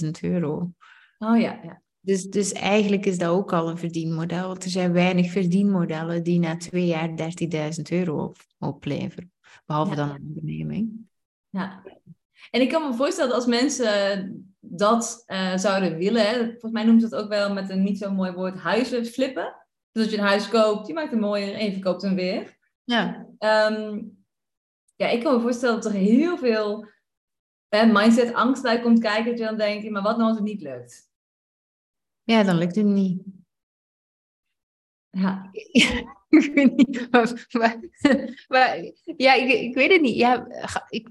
30.000 euro. Oh ja, ja. Dus, dus eigenlijk is dat ook al een verdienmodel. Want er zijn weinig verdienmodellen die na twee jaar 30.000 euro opleveren. Behalve dan een onderneming. Ja. En ik kan me voorstellen dat als mensen dat uh, zouden willen, volgens mij noemt het ook wel met een niet zo mooi woord huizen flippen. Dus als je een huis koopt, je maakt hem mooier en je verkoopt hem weer. Ja. Um, ja, ik kan me voorstellen dat er heel veel mindset, angst bij komt kijken. Dat je dan denkt, maar wat nou als het niet lukt? Ja, dan lukt het niet. Ja. ik weet niet. Maar, ja, ik, ik, weet het niet. Ja, ik,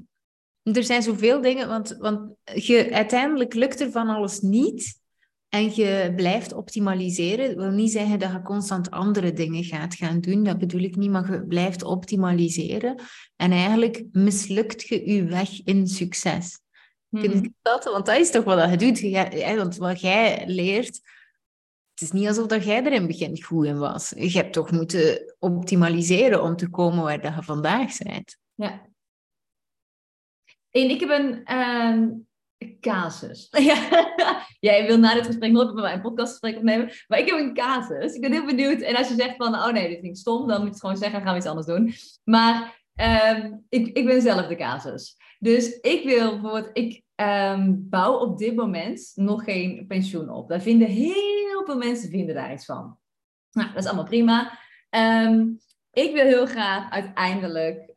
er zijn zoveel dingen, want, want je, uiteindelijk lukt er van alles niet. En je blijft optimaliseren. Dat wil niet zeggen dat je constant andere dingen gaat gaan doen. Dat bedoel ik niet, maar je blijft optimaliseren. En eigenlijk mislukt je je weg in succes. Mm -hmm. Kun je dat? Want dat is toch wat je doet. want wat jij leert, het is niet alsof dat jij er in het begin goed in was. Je hebt toch moeten optimaliseren om te komen waar dat je vandaag bent. Ja. En ik heb een, ehm, casus. Jij wil na dit gesprek nooit met mij een podcastgesprek opnemen. Maar ik heb een casus. Ik ben heel benieuwd. En als je zegt van, oh nee, dit vind ik stom, dan moet je het gewoon zeggen, gaan we iets anders doen. Maar um, ik, ik ben zelf de casus. Dus ik wil bijvoorbeeld, ik um, bouw op dit moment nog geen pensioen op. Daar vinden heel veel mensen vinden daar iets van. Nou, dat is allemaal prima. Um, ik wil heel graag uiteindelijk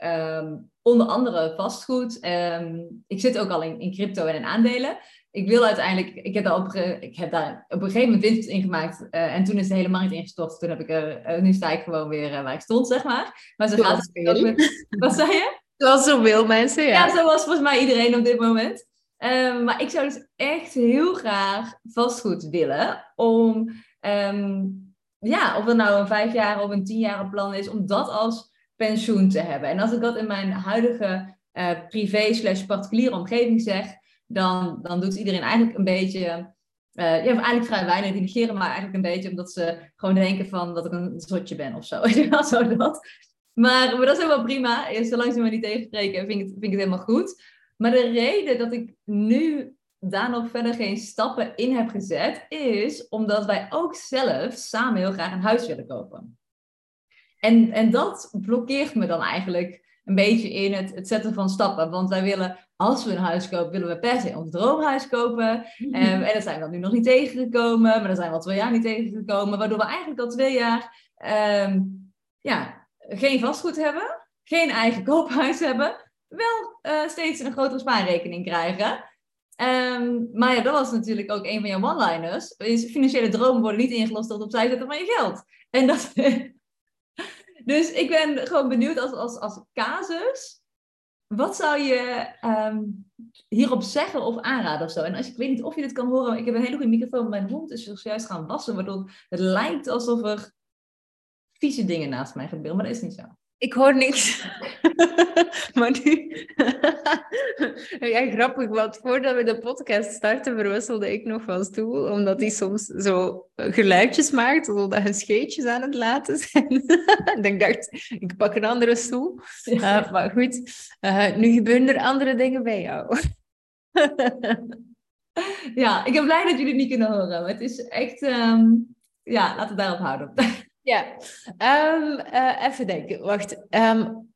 onder andere vastgoed. Um, ik zit ook al in, in crypto en in aandelen. Ik wil uiteindelijk, ik heb daar op, ik heb daar op een gegeven moment winst in gemaakt. Uh, en toen is de hele markt ingestort. Toen heb ik er, uh, nu sta ik gewoon weer uh, waar ik stond, zeg maar. Maar zo gaat het ook met, Wat zei je? Zoals zoveel mensen, ja. Ja, zoals volgens mij iedereen op dit moment. Um, maar ik zou dus echt heel graag vastgoed willen om um, ja, of het nou een vijf jaar of een tien jaar plan is, om dat als pensioen te hebben. En als ik dat in mijn huidige uh, privé slash particuliere omgeving zeg, dan, dan doet iedereen eigenlijk een beetje, uh, ja, eigenlijk vrij weinig, die negeren maar eigenlijk een beetje omdat ze gewoon denken van dat ik een zotje ben of zo. zo dat. Maar, maar dat is helemaal prima. Zolang ze me niet tegenspreken, vind ik, het, vind ik het helemaal goed. Maar de reden dat ik nu daar nog verder geen stappen in heb gezet, is omdat wij ook zelf samen heel graag een huis willen kopen. En, en dat blokkeert me dan eigenlijk een beetje in het, het zetten van stappen. Want wij willen, als we een huis kopen, willen we per se ons droomhuis kopen. Um, en daar zijn we dan nu nog niet tegengekomen, maar daar zijn we al twee jaar niet tegengekomen. Waardoor we eigenlijk al twee jaar um, ja, geen vastgoed hebben, geen eigen koophuis hebben, wel uh, steeds een grotere spaarrekening krijgen. Um, maar ja, dat was natuurlijk ook een van jouw one-liners. Financiële dromen worden niet ingelost tot opzij zetten van je geld. En dat, dus ik ben gewoon benieuwd als, als, als casus. Wat zou je um, hierop zeggen of aanraden of zo? En als, ik weet niet of je dit kan horen. Ik heb een hele goede microfoon. Mijn hond is zojuist gaan wassen. Waardoor het lijkt alsof er vieze dingen naast mij gebeuren. Maar dat is niet zo. Ik hoor niks. maar nu... ja, grappig, want voordat we de podcast starten verwisselde ik nog van stoel, omdat hij soms zo geluidjes maakt, zodat je scheetjes aan het laten zijn. en ik dacht, ik pak een andere stoel. Uh, maar goed, uh, nu gebeuren er andere dingen bij jou. ja, ik ben blij dat jullie het niet kunnen horen. Het is echt... Um... Ja, laten we daarop houden. Ja, um, uh, even denken. Wacht. Um,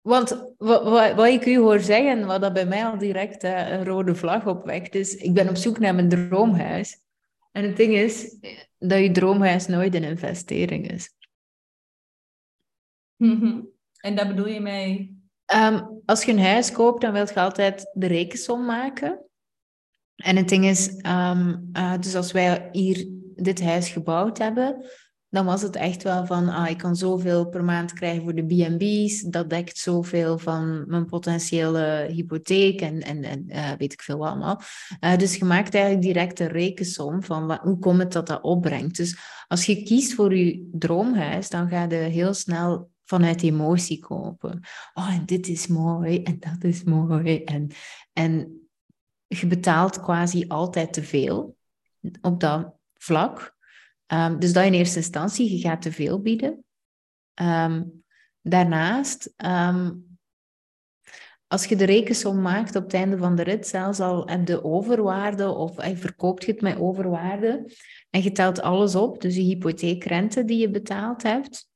want wat ik u hoor zeggen, wat dat bij mij al direct uh, een rode vlag opwekt, is: ik ben op zoek naar mijn droomhuis. En het ding is dat je droomhuis nooit een investering is. Mm En daar bedoel je mee? Um, als je een huis koopt, dan wil je altijd de rekensom maken. En het ding is, uh, dus als wij hier dit huis gebouwd hebben, dan was het echt wel van, ah, ik kan zoveel per maand krijgen voor de B&B's, dat dekt zoveel van mijn potentiële hypotheek en, en, uh, weet ik veel allemaal. Uh, dus je maakt eigenlijk direct een rekensom van wat, hoe komt het dat dat opbrengt. Dus als je kiest voor je droomhuis, dan ga je heel snel vanuit emotie kopen. Oh, en dit is mooi en dat is mooi. En, en je betaalt quasi altijd te veel op dat vlak. Um, dus dat in eerste instantie, je gaat te veel bieden. Um, daarnaast, um, als je de rekensom maakt op het einde van de rit, zelfs al heb je overwaarde of je verkoopt je het met overwaarde en je telt alles op, dus je hypotheekrente die je betaald hebt,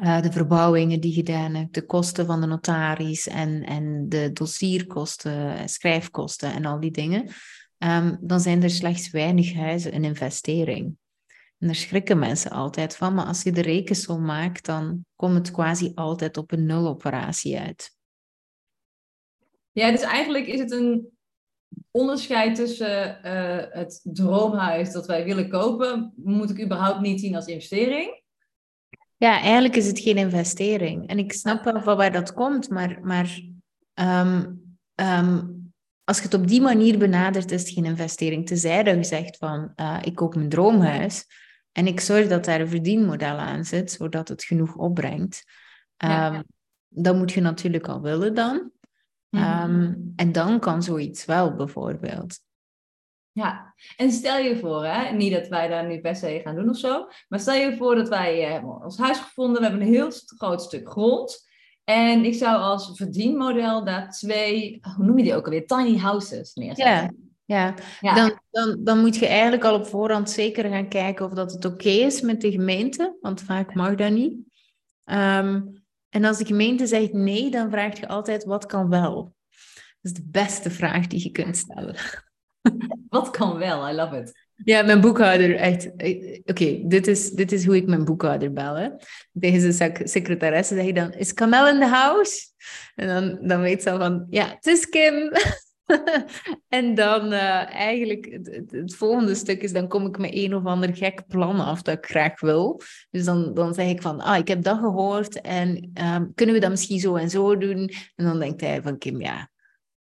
uh, de verbouwingen die je gedaan hebt, de kosten van de notaris en, en de dossierkosten, schrijfkosten en al die dingen, dan zijn er slechts weinig huizen een investering. En daar schrikken mensen altijd van, maar als je de rekensom maakt, dan komt het quasi altijd op een nuloperatie uit. Ja, dus eigenlijk is het een onderscheid tussen uh, het droomhuis dat wij willen kopen, moet ik überhaupt niet zien als investering. Ja, eigenlijk is het geen investering. En ik snap wel van waar dat komt, maar, maar um, um, als je het op die manier benadert, is het geen investering. Tenzij dat je zegt van, uh, ik koop mijn droomhuis, en ik zorg dat daar een verdienmodel aan zit, zodat het genoeg opbrengt. Um, Dat moet je natuurlijk al willen dan. Um, en dan kan zoiets wel, bijvoorbeeld. Ja, en stel je voor, hè, niet dat wij daar nu per se gaan doen of zo, maar stel je voor dat wij hebben ons huis gevonden, we hebben een heel groot stuk grond. En ik zou als verdienmodel daar twee, hoe noem je die ook alweer, tiny houses neerzetten. Ja. Ja, Dan, dan, dan moet je eigenlijk al op voorhand zeker gaan kijken of dat het oké is met de gemeente, want vaak mag dat niet. Ehm, en als de gemeente zegt nee, dan vraag je altijd wat kan wel. Dat is de beste vraag die je kunt stellen. Wat kan wel? I love it. Ja, mijn boekhouder, echt. Oké, dit, is, dit is hoe ik mijn boekhouder bel. Hè. Tegen zijn secretaresse zeg je dan, is Kamel in the house? En dan, dan weet ze al van, ja, het is Kim. en dan uh, eigenlijk het, volgende stuk is, dan kom ik met een of ander gek plan af dat ik graag wil. Dus dan, dan zeg ik van, ah, ik heb dat gehoord en um, kunnen we dat misschien zo en zo doen? En dan denkt hij van, Kim, ja,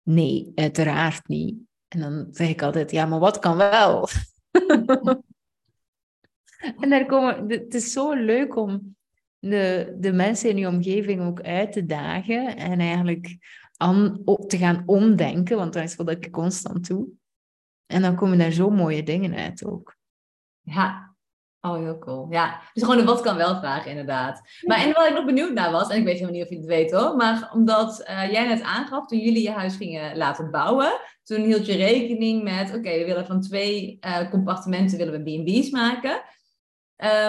nee, uiteraard niet. En dan zeg ik altijd, ja, maar wat kan wel? En daar komen, het is zo leuk om de, de mensen in je omgeving ook uit te dagen en eigenlijk aan, te gaan omdenken, want dat is wat ik constant doe. En dan komen daar zo mooie dingen uit ook. Ja, oh heel cool. Ja, dus gewoon de wat kan wel vragen inderdaad. Maar en waar ik nog benieuwd naar was, en ik weet helemaal niet of je het weet hoor, maar omdat uh, jij net aangaf, toen jullie je huis gingen laten bouwen, toen hield je rekening met, oké, we willen van twee uh, compartimenten willen we B&B's maken.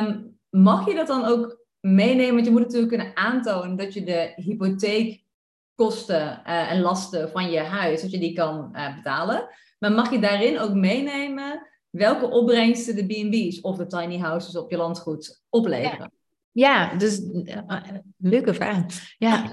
Um, mag je dat dan ook meenemen? Want je moet natuurlijk kunnen aantonen dat je de hypotheekkosten uh, en lasten van je huis, dat je die kan betalen. Maar mag je daarin ook meenemen welke opbrengsten de B&B's of de tiny houses op je landgoed opleveren? Ja, dus uh, leuke vraag. Ja.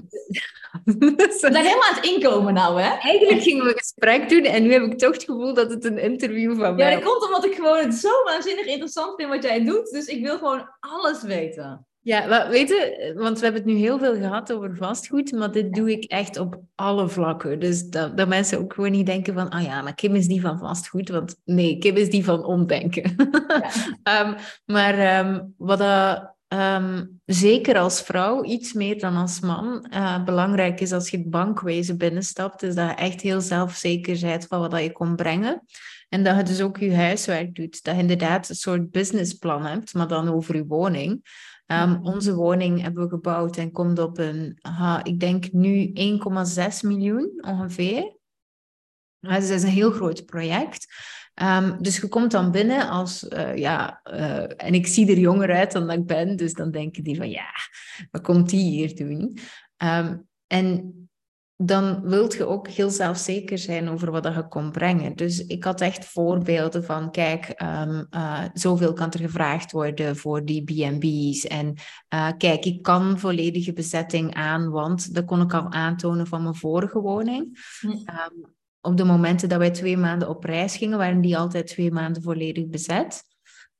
We zijn helemaal aan het inkomen nou, hè? Eigenlijk gingen we een gesprek doen en nu heb ik toch het gevoel dat het een interview van mij is. Ja, dat komt omdat ik gewoon het zo waanzinnig interessant vind wat jij doet. Dus ik wil gewoon alles weten. Ja, weet je, want we hebben het nu heel veel gehad over vastgoed, maar dit doe ik echt op alle vlakken. Dus dat, dat mensen ook gewoon niet denken van, ah ja, maar Kim is die van vastgoed, want nee, Kim is die van omdenken. Ja. um, maar um, wat dat um, zeker als vrouw, iets meer dan als man, uh, belangrijk is als je het bankwezen binnenstapt, is dat je echt heel zelfzeker bent van wat je kon brengen. En dat je dus ook je huiswerk doet. Dat je inderdaad een soort businessplan hebt, maar dan over je woning. Um, onze woning hebben we gebouwd en komt op een, aha, ik denk nu 1,6 miljoen ongeveer. Dus dat is een heel groot project. Um, dus je komt dan binnen als, uh, ja, uh, en ik zie er jonger uit dan dat ik ben, dus dan denken die van, ja, wat komt die hier doen? Um, en dan wilt je ook heel zelfzeker zijn over wat je komt brengen. Dus ik had echt voorbeelden van, kijk, um, uh, zoveel kan er gevraagd worden voor die B&B's. En uh, kijk, ik kan volledige bezetting aan, want dat kon ik al aantonen van mijn vorige woning. Um, op de momenten dat wij twee maanden op reis gingen, waren die altijd twee maanden volledig bezet.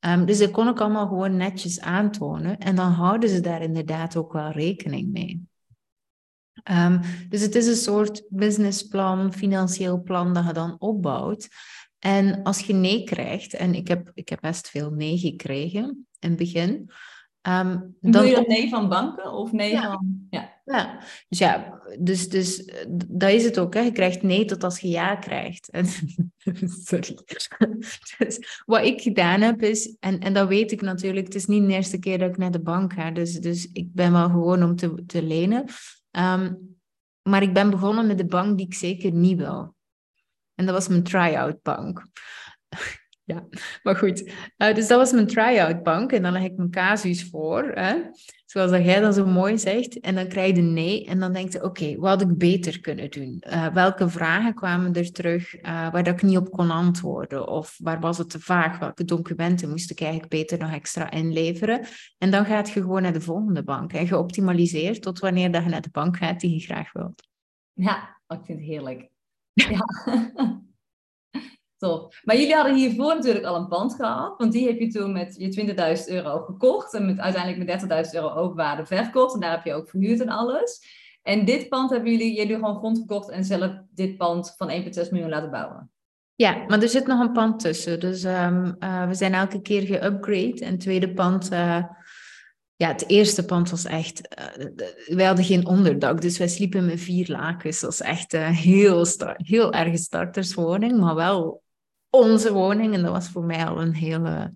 Um, dus dat kon ik allemaal gewoon netjes aantonen. En dan houden ze daar inderdaad ook wel rekening mee. Um, dus het is een soort businessplan, financieel plan dat je dan opbouwt. En als je nee krijgt, en ik heb, ik heb best veel nee gekregen in het begin. Um, dan Doe je dat nee van banken of nee ja. van... Ja. ja, dus ja, dus, dus dat is het ook. Hè. Je krijgt nee tot als je ja krijgt. En, sorry. dus wat ik gedaan heb is, en, en dat weet ik natuurlijk, het is niet de eerste keer dat ik naar de bank ga. Dus, dus ik ben wel gewoon om te, te lenen. Um, maar ik ben begonnen met de bank die ik zeker niet wil. En dat was mijn try-out bank. Ja, maar goed. Uh, dus dat was mijn try-out bank. En dan leg ik mijn casus voor. Hè? Zoals dat jij dat zo mooi zegt. En dan krijg je nee. En dan denk je, oké, wat had ik beter kunnen doen? Uh, welke vragen kwamen er terug uh, waar dat ik niet op kon antwoorden? Of waar was het te vaag? Welke documenten moest ik eigenlijk beter nog extra inleveren? En dan gaat je gewoon naar de volgende bank. En geoptimaliseerd tot wanneer dat je naar de bank gaat die je graag wilt. Ja, ik vind het heerlijk. Ja. Tof. Maar jullie hadden hiervoor natuurlijk al een pand gehad, want die heb je toen met je 20.000 euro gekocht en met, uiteindelijk met 30.000 euro overwaarde verkocht. En daar heb je ook verhuurd en alles. En dit pand hebben jullie, jullie gewoon grond gekocht en zelf dit pand van 1,6 miljoen laten bouwen. Ja, maar er zit nog een pand tussen. Dus um, uh, we zijn elke keer geupgrade. En het tweede pand, uh, ja, het eerste pand was echt, uh, wij hadden geen onderdak, dus wij sliepen met vier lakens. Dat was echt heel, heel erg starterswoning, maar wel onze woning. En dat was voor mij al een hele,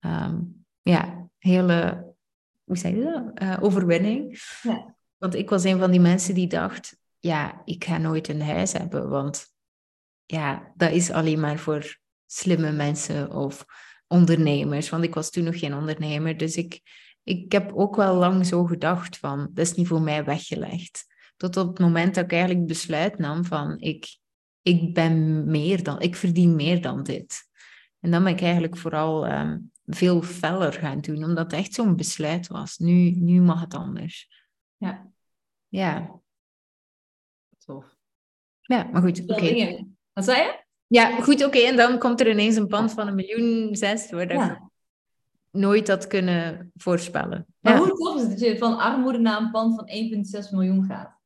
um, ja, hele, hoe zeg je dat? Uh, overwinning. Ja. Want ik was een van die mensen die dacht, ja, ik ga nooit een huis hebben, want ja, dat is alleen maar voor slimme mensen of ondernemers. Want ik was toen nog geen ondernemer, dus ik, ik heb ook wel lang zo gedacht van, dat is niet voor mij weggelegd. Tot op het moment dat ik eigenlijk besluit nam van, ik, ik ben meer dan, ik verdien meer dan dit. En dan ben ik eigenlijk vooral um, veel feller gaan doen, omdat het echt zo'n besluit was. Nu, nu mag het anders. Ja. Ja. Tof. Ja, maar goed, oké. Okay. Wat zei je? Ja, goed, oké. En dan komt er ineens een pand van een miljoen zes, waar ja. ik nooit had kunnen voorspellen. Maar ja. hoe tof is het dat je van armoede naar een pand van 1,6 miljoen gaat?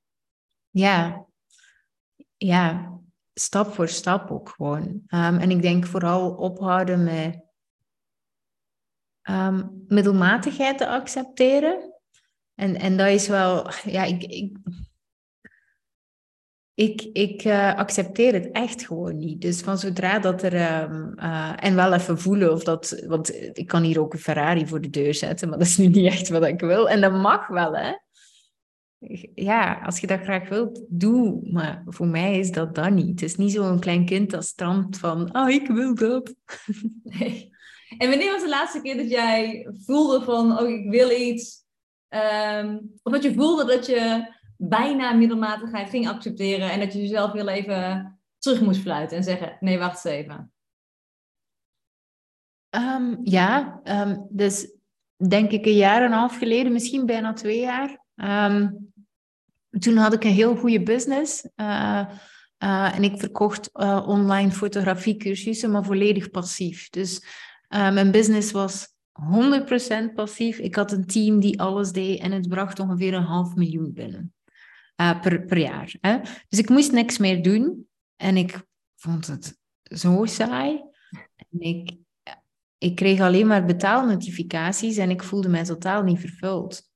Ja. Ja, stap voor stap ook gewoon. Um, en ik denk vooral ophouden met ehm, middelmatigheid te accepteren. En, en dat is wel, ja, ik, ik, ik, ik uh, accepteer het echt gewoon niet. Dus van zodra dat er. Um, uh, en wel even voelen of dat. Want ik kan hier ook een Ferrari voor de deur zetten, maar dat is nu niet echt wat ik wil. En dat mag wel, hè? Ja, als je dat graag wilt, doe. Maar voor mij is dat dan niet. Het is niet zo'n klein kind dat strandt van. Ah, oh, ik wil dat. Nee. En wanneer was de laatste keer dat jij voelde van. Oh, ik wil iets. Um, of dat je voelde dat je bijna middelmatigheid ging accepteren en dat je jezelf heel even terug moest fluiten en zeggen: nee, wacht eens even? Um, ja, um, dus denk ik een jaar en een half geleden, misschien bijna twee jaar. Um, toen had ik een heel goede business. Uh, uh, en ik verkocht uh, online fotografiecursussen, maar volledig passief. Dus mijn business was 100% passief. Ik had een team die alles deed en het bracht ongeveer een half miljoen binnen. Per, per jaar. Hè? Dus ik moest niks meer doen. En ik vond het zo saai. En ik, ik kreeg alleen maar betaalnotificaties en ik voelde mij totaal niet vervuld.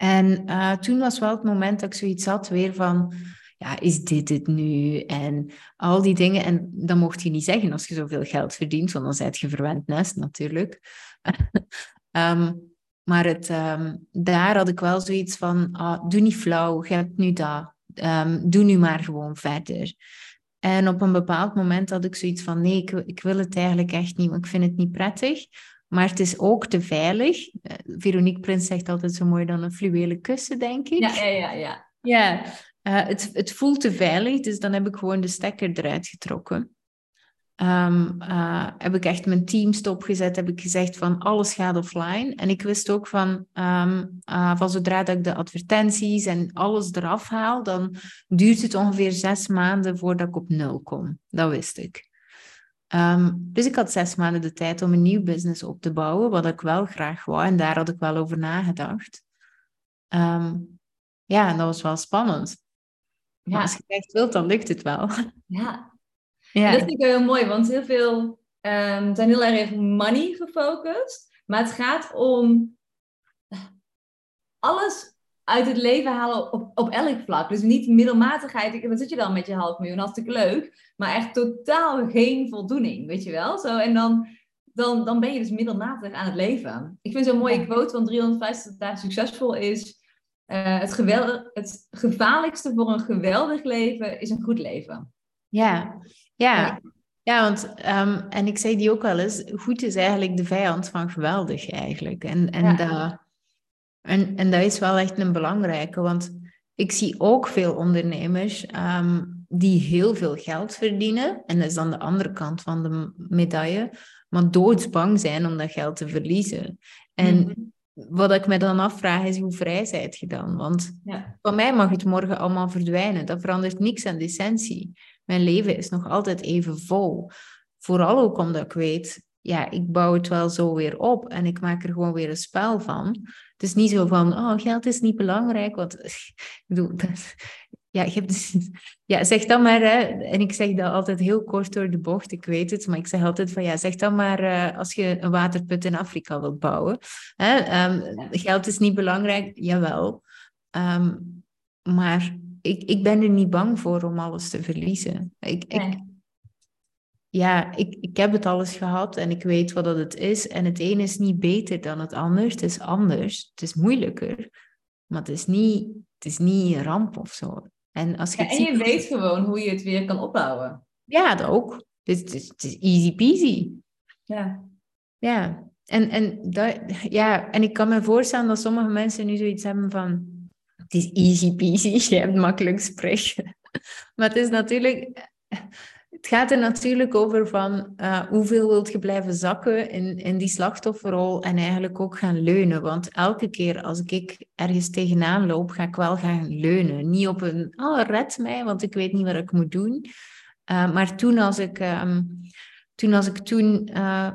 En uh, toen was wel het moment dat ik zoiets had weer van, ja, is dit het nu? En al die dingen. En dat mocht je niet zeggen als je zoveel geld verdient, want dan zijt je verwend nest natuurlijk. um, Maar het, ehm, daar had ik wel zoiets van, ah, doe niet flauw, je hebt nu dat. Um, doe nu maar gewoon verder. En op een bepaald moment had ik zoiets van, nee, ik, ik wil het eigenlijk echt niet, want ik vind het niet prettig. Maar het is ook te veilig. Uh, Veronique Prins zegt altijd zo mooi dan een fluwelen kussen, denk ik. Ja, ja, ja. Ja, ja uh, het, het voelt te veilig, dus dan heb ik gewoon de stekker eruit getrokken. Um, uh, heb ik echt mijn team stopgezet, heb ik gezegd van alles gaat offline. En ik wist ook van, um, uh, van zodra dat ik de advertenties en alles eraf haal, dan duurt het ongeveer zes maanden voordat ik op nul kom. Dat wist ik. Um, dus ik had zes maanden de tijd om een nieuw business op te bouwen, wat ik wel graag wou. En daar had ik wel over nagedacht. ja, en dat was wel spannend. Ja. Maar als je echt wilt, dan lukt het wel. Ja, ja. Dat vind ik wel heel mooi, want heel veel um, zijn heel erg money gefocust. Maar het gaat om alles uit het leven halen op, op elk vlak. Dus niet middelmatigheid. Dan zit je dan met je half miljoen, hartstikke leuk. Maar echt totaal geen voldoening, weet je wel? Zo, en dan, dan, dan ben je dus middelmatig aan het leven. Ik vind zo'n mooie quote van 350 dagen succesvol is... Uh, het, geweld, het gevaarlijkste voor een geweldig leven is een goed leven. Ja, ja, ja want, um, en ik zei die ook wel eens, goed is eigenlijk de vijand van geweldig eigenlijk. En, en, dat, en, en dat is wel echt een belangrijke, want ik zie ook veel ondernemers um, die heel veel geld verdienen, en dat is dan de andere kant van de medaille, maar doodsbang zijn om dat geld te verliezen. En mhm. wat ik me dan afvraag is, hoe vrij zijt je dan? Want ja. van mij mag het morgen allemaal verdwijnen. Dat verandert niks aan de essentie mijn leven is nog altijd even vol. Vooral ook omdat ik weet, ja, ik bouw het wel zo weer op en ik maak er gewoon weer een spel van. Het is niet zo van, oh, geld is niet belangrijk, want ik bedoel, dat, ja, je hebt, dus, ja, zeg dan maar, hè, en ik zeg dat altijd heel kort door de bocht, ik weet het, maar ik zeg altijd van, ja, zeg dan maar uh, als je een waterput in Afrika wilt bouwen. Hè, um, geld is niet belangrijk, jawel. Um, maar ik, ik ben er niet bang voor om alles te verliezen. Ik, ik, ja, ik, ik heb het alles gehad en ik weet wat dat het is. En het ene is niet beter dan het ander. Het is anders. Het is moeilijker. Maar het is niet, het is niet een ramp of zo. En, als je, en je weet gewoon hoe je het weer kan opbouwen. Ja, dat ook. Het is, het is easy peasy. Ja. Ja. En, en, dat, ja, en ik kan me voorstellen dat sommige mensen nu zoiets hebben van het is easy peasy, je hebt makkelijk spreken. Maar het is natuurlijk, het gaat er natuurlijk over van uh, hoeveel wilt je blijven zakken in, in die slachtofferrol en eigenlijk ook gaan leunen. Want elke keer als ik ergens tegenaan loop, ga ik wel gaan leunen. Niet op een, oh, red mij, want ik weet niet wat ik moet doen. Uh, maar toen als ik... Um, toen als ik toen uh,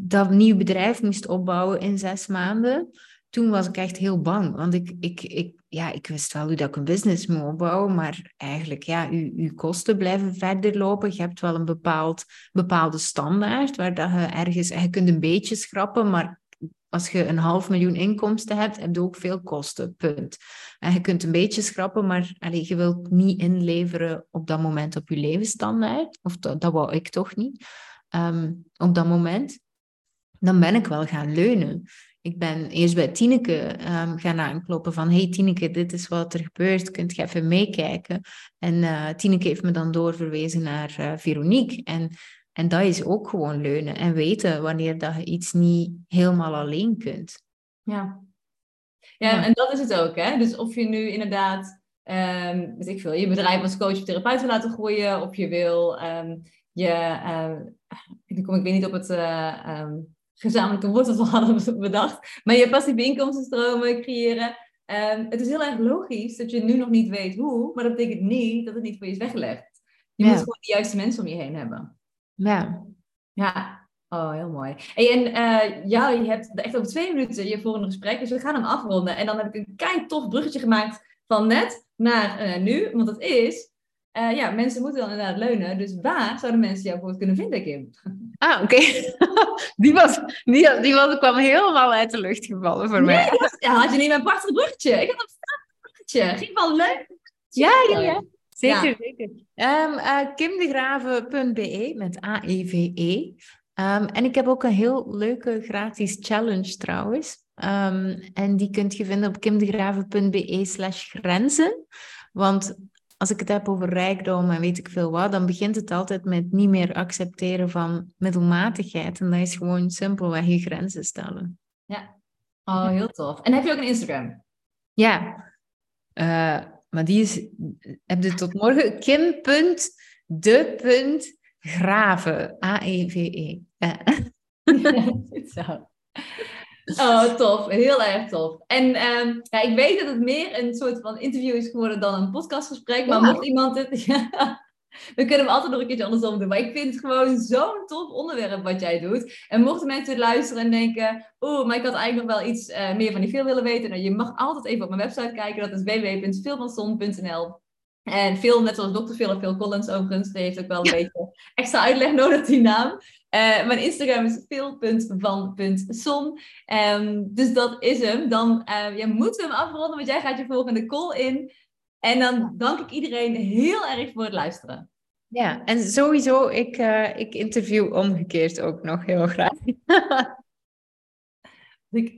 dat nieuw bedrijf moest opbouwen in zes maanden, toen was ik echt heel bang. Want ik, ik, ik, ja, ik wist wel hoe dat ik een business moet opbouwen, maar eigenlijk, ja, je kosten blijven verder lopen. Je hebt wel een bepaald, bepaalde standaard, waar dat je ergens, je kunt een beetje schrappen, maar als je een half miljoen inkomsten hebt, heb je ook veel kosten, punt. En je kunt een beetje schrappen, maar je wilt niet inleveren op dat moment op je levensstandaard. Of dat, dat wou ik toch niet. Ehm, op dat moment. Dan ben ik wel gaan leunen. Ik ben eerst bij Tineke um, gaan aankloppen van... Hey Tineke, dit is wat er gebeurt. Kunt je even meekijken? En uh, Tineke heeft me dan doorverwezen naar uh, Veronique. En en dat is ook gewoon leunen en weten wanneer dat je iets niet helemaal alleen kunt. Ja. Ja, en dat is het ook. Hè? Dus of je nu inderdaad, um, weet ik veel, je bedrijf als coach of therapeut wil laten groeien, of je wil um, je, uh, ik, kom, ik weet niet op het gezamenlijke we hadden bedacht, maar je passieve inkomstenstromen creëren. het is heel erg logisch dat je nu nog niet weet hoe, maar dat betekent niet dat het niet voor je is weggelegd. Je moet gewoon de juiste mensen om je heen hebben. Ja. Ja, Oh, heel mooi. Hey, en uh, ja, je hebt echt over twee minuten je volgende gesprek, dus we gaan hem afronden. En dan heb ik een klein tof bruggetje gemaakt van net naar uh, nu, want dat is, uh, ja, mensen moeten dan inderdaad leunen. Dus waar zouden mensen jou voor kunnen vinden, Kim? Ah, oké. die, was, die, die was, kwam helemaal uit de lucht gevallen voor mij. ja, had je niet mijn prachtig bruggetje? Ik had een bruggetje. Ging wel leuk. Ja, ja, ja. Zeker, zeker. Um, uh, kimdegraven.be met A-E-V-E. -E. Um, en ik heb ook een heel leuke gratis challenge trouwens. Um, en die kunt je vinden op kimdegraven.be slash grenzen. Want als ik het heb over rijkdom en weet ik veel wat, dan begint het altijd met niet meer accepteren van middelmatigheid. En dat is gewoon simpelweg je grenzen stellen. Ja, oh, heel tof. En heb je ook een Instagram? Ja, uh, maar die is, heb je tot morgen, kim.de.graven, A-E-V-E. Ja. Zo. Oh, tof. Heel erg tof. En um, ja, ik weet dat het meer een soort van interview is geworden dan een podcastgesprek. Maar mocht iemand het... we kunnen hem altijd nog een keertje andersom doen. Maar ik vind het gewoon zo'n tof onderwerp wat jij doet. En mochten mensen luisteren en denken... Oeh, maar ik had eigenlijk nog wel iets uh, meer van die film willen weten. Nou, je mag altijd even op mijn website kijken. Dat is www.filmvanson.nl en Phil, net zoals Dr. Phil en Phil Collins overigens, die heeft ook wel een beetje extra uitleg nodig, die naam. Uh, mijn Instagram is phil.van.son. Um, ehm, dus dat is hem. Dan uh, ja, moeten we hem afronden, want jij gaat je volgende call in. En dan dank ik iedereen heel erg voor het luisteren. Ja, en sowieso, ik, uh, ik interview omgekeerd ook nog heel graag. ik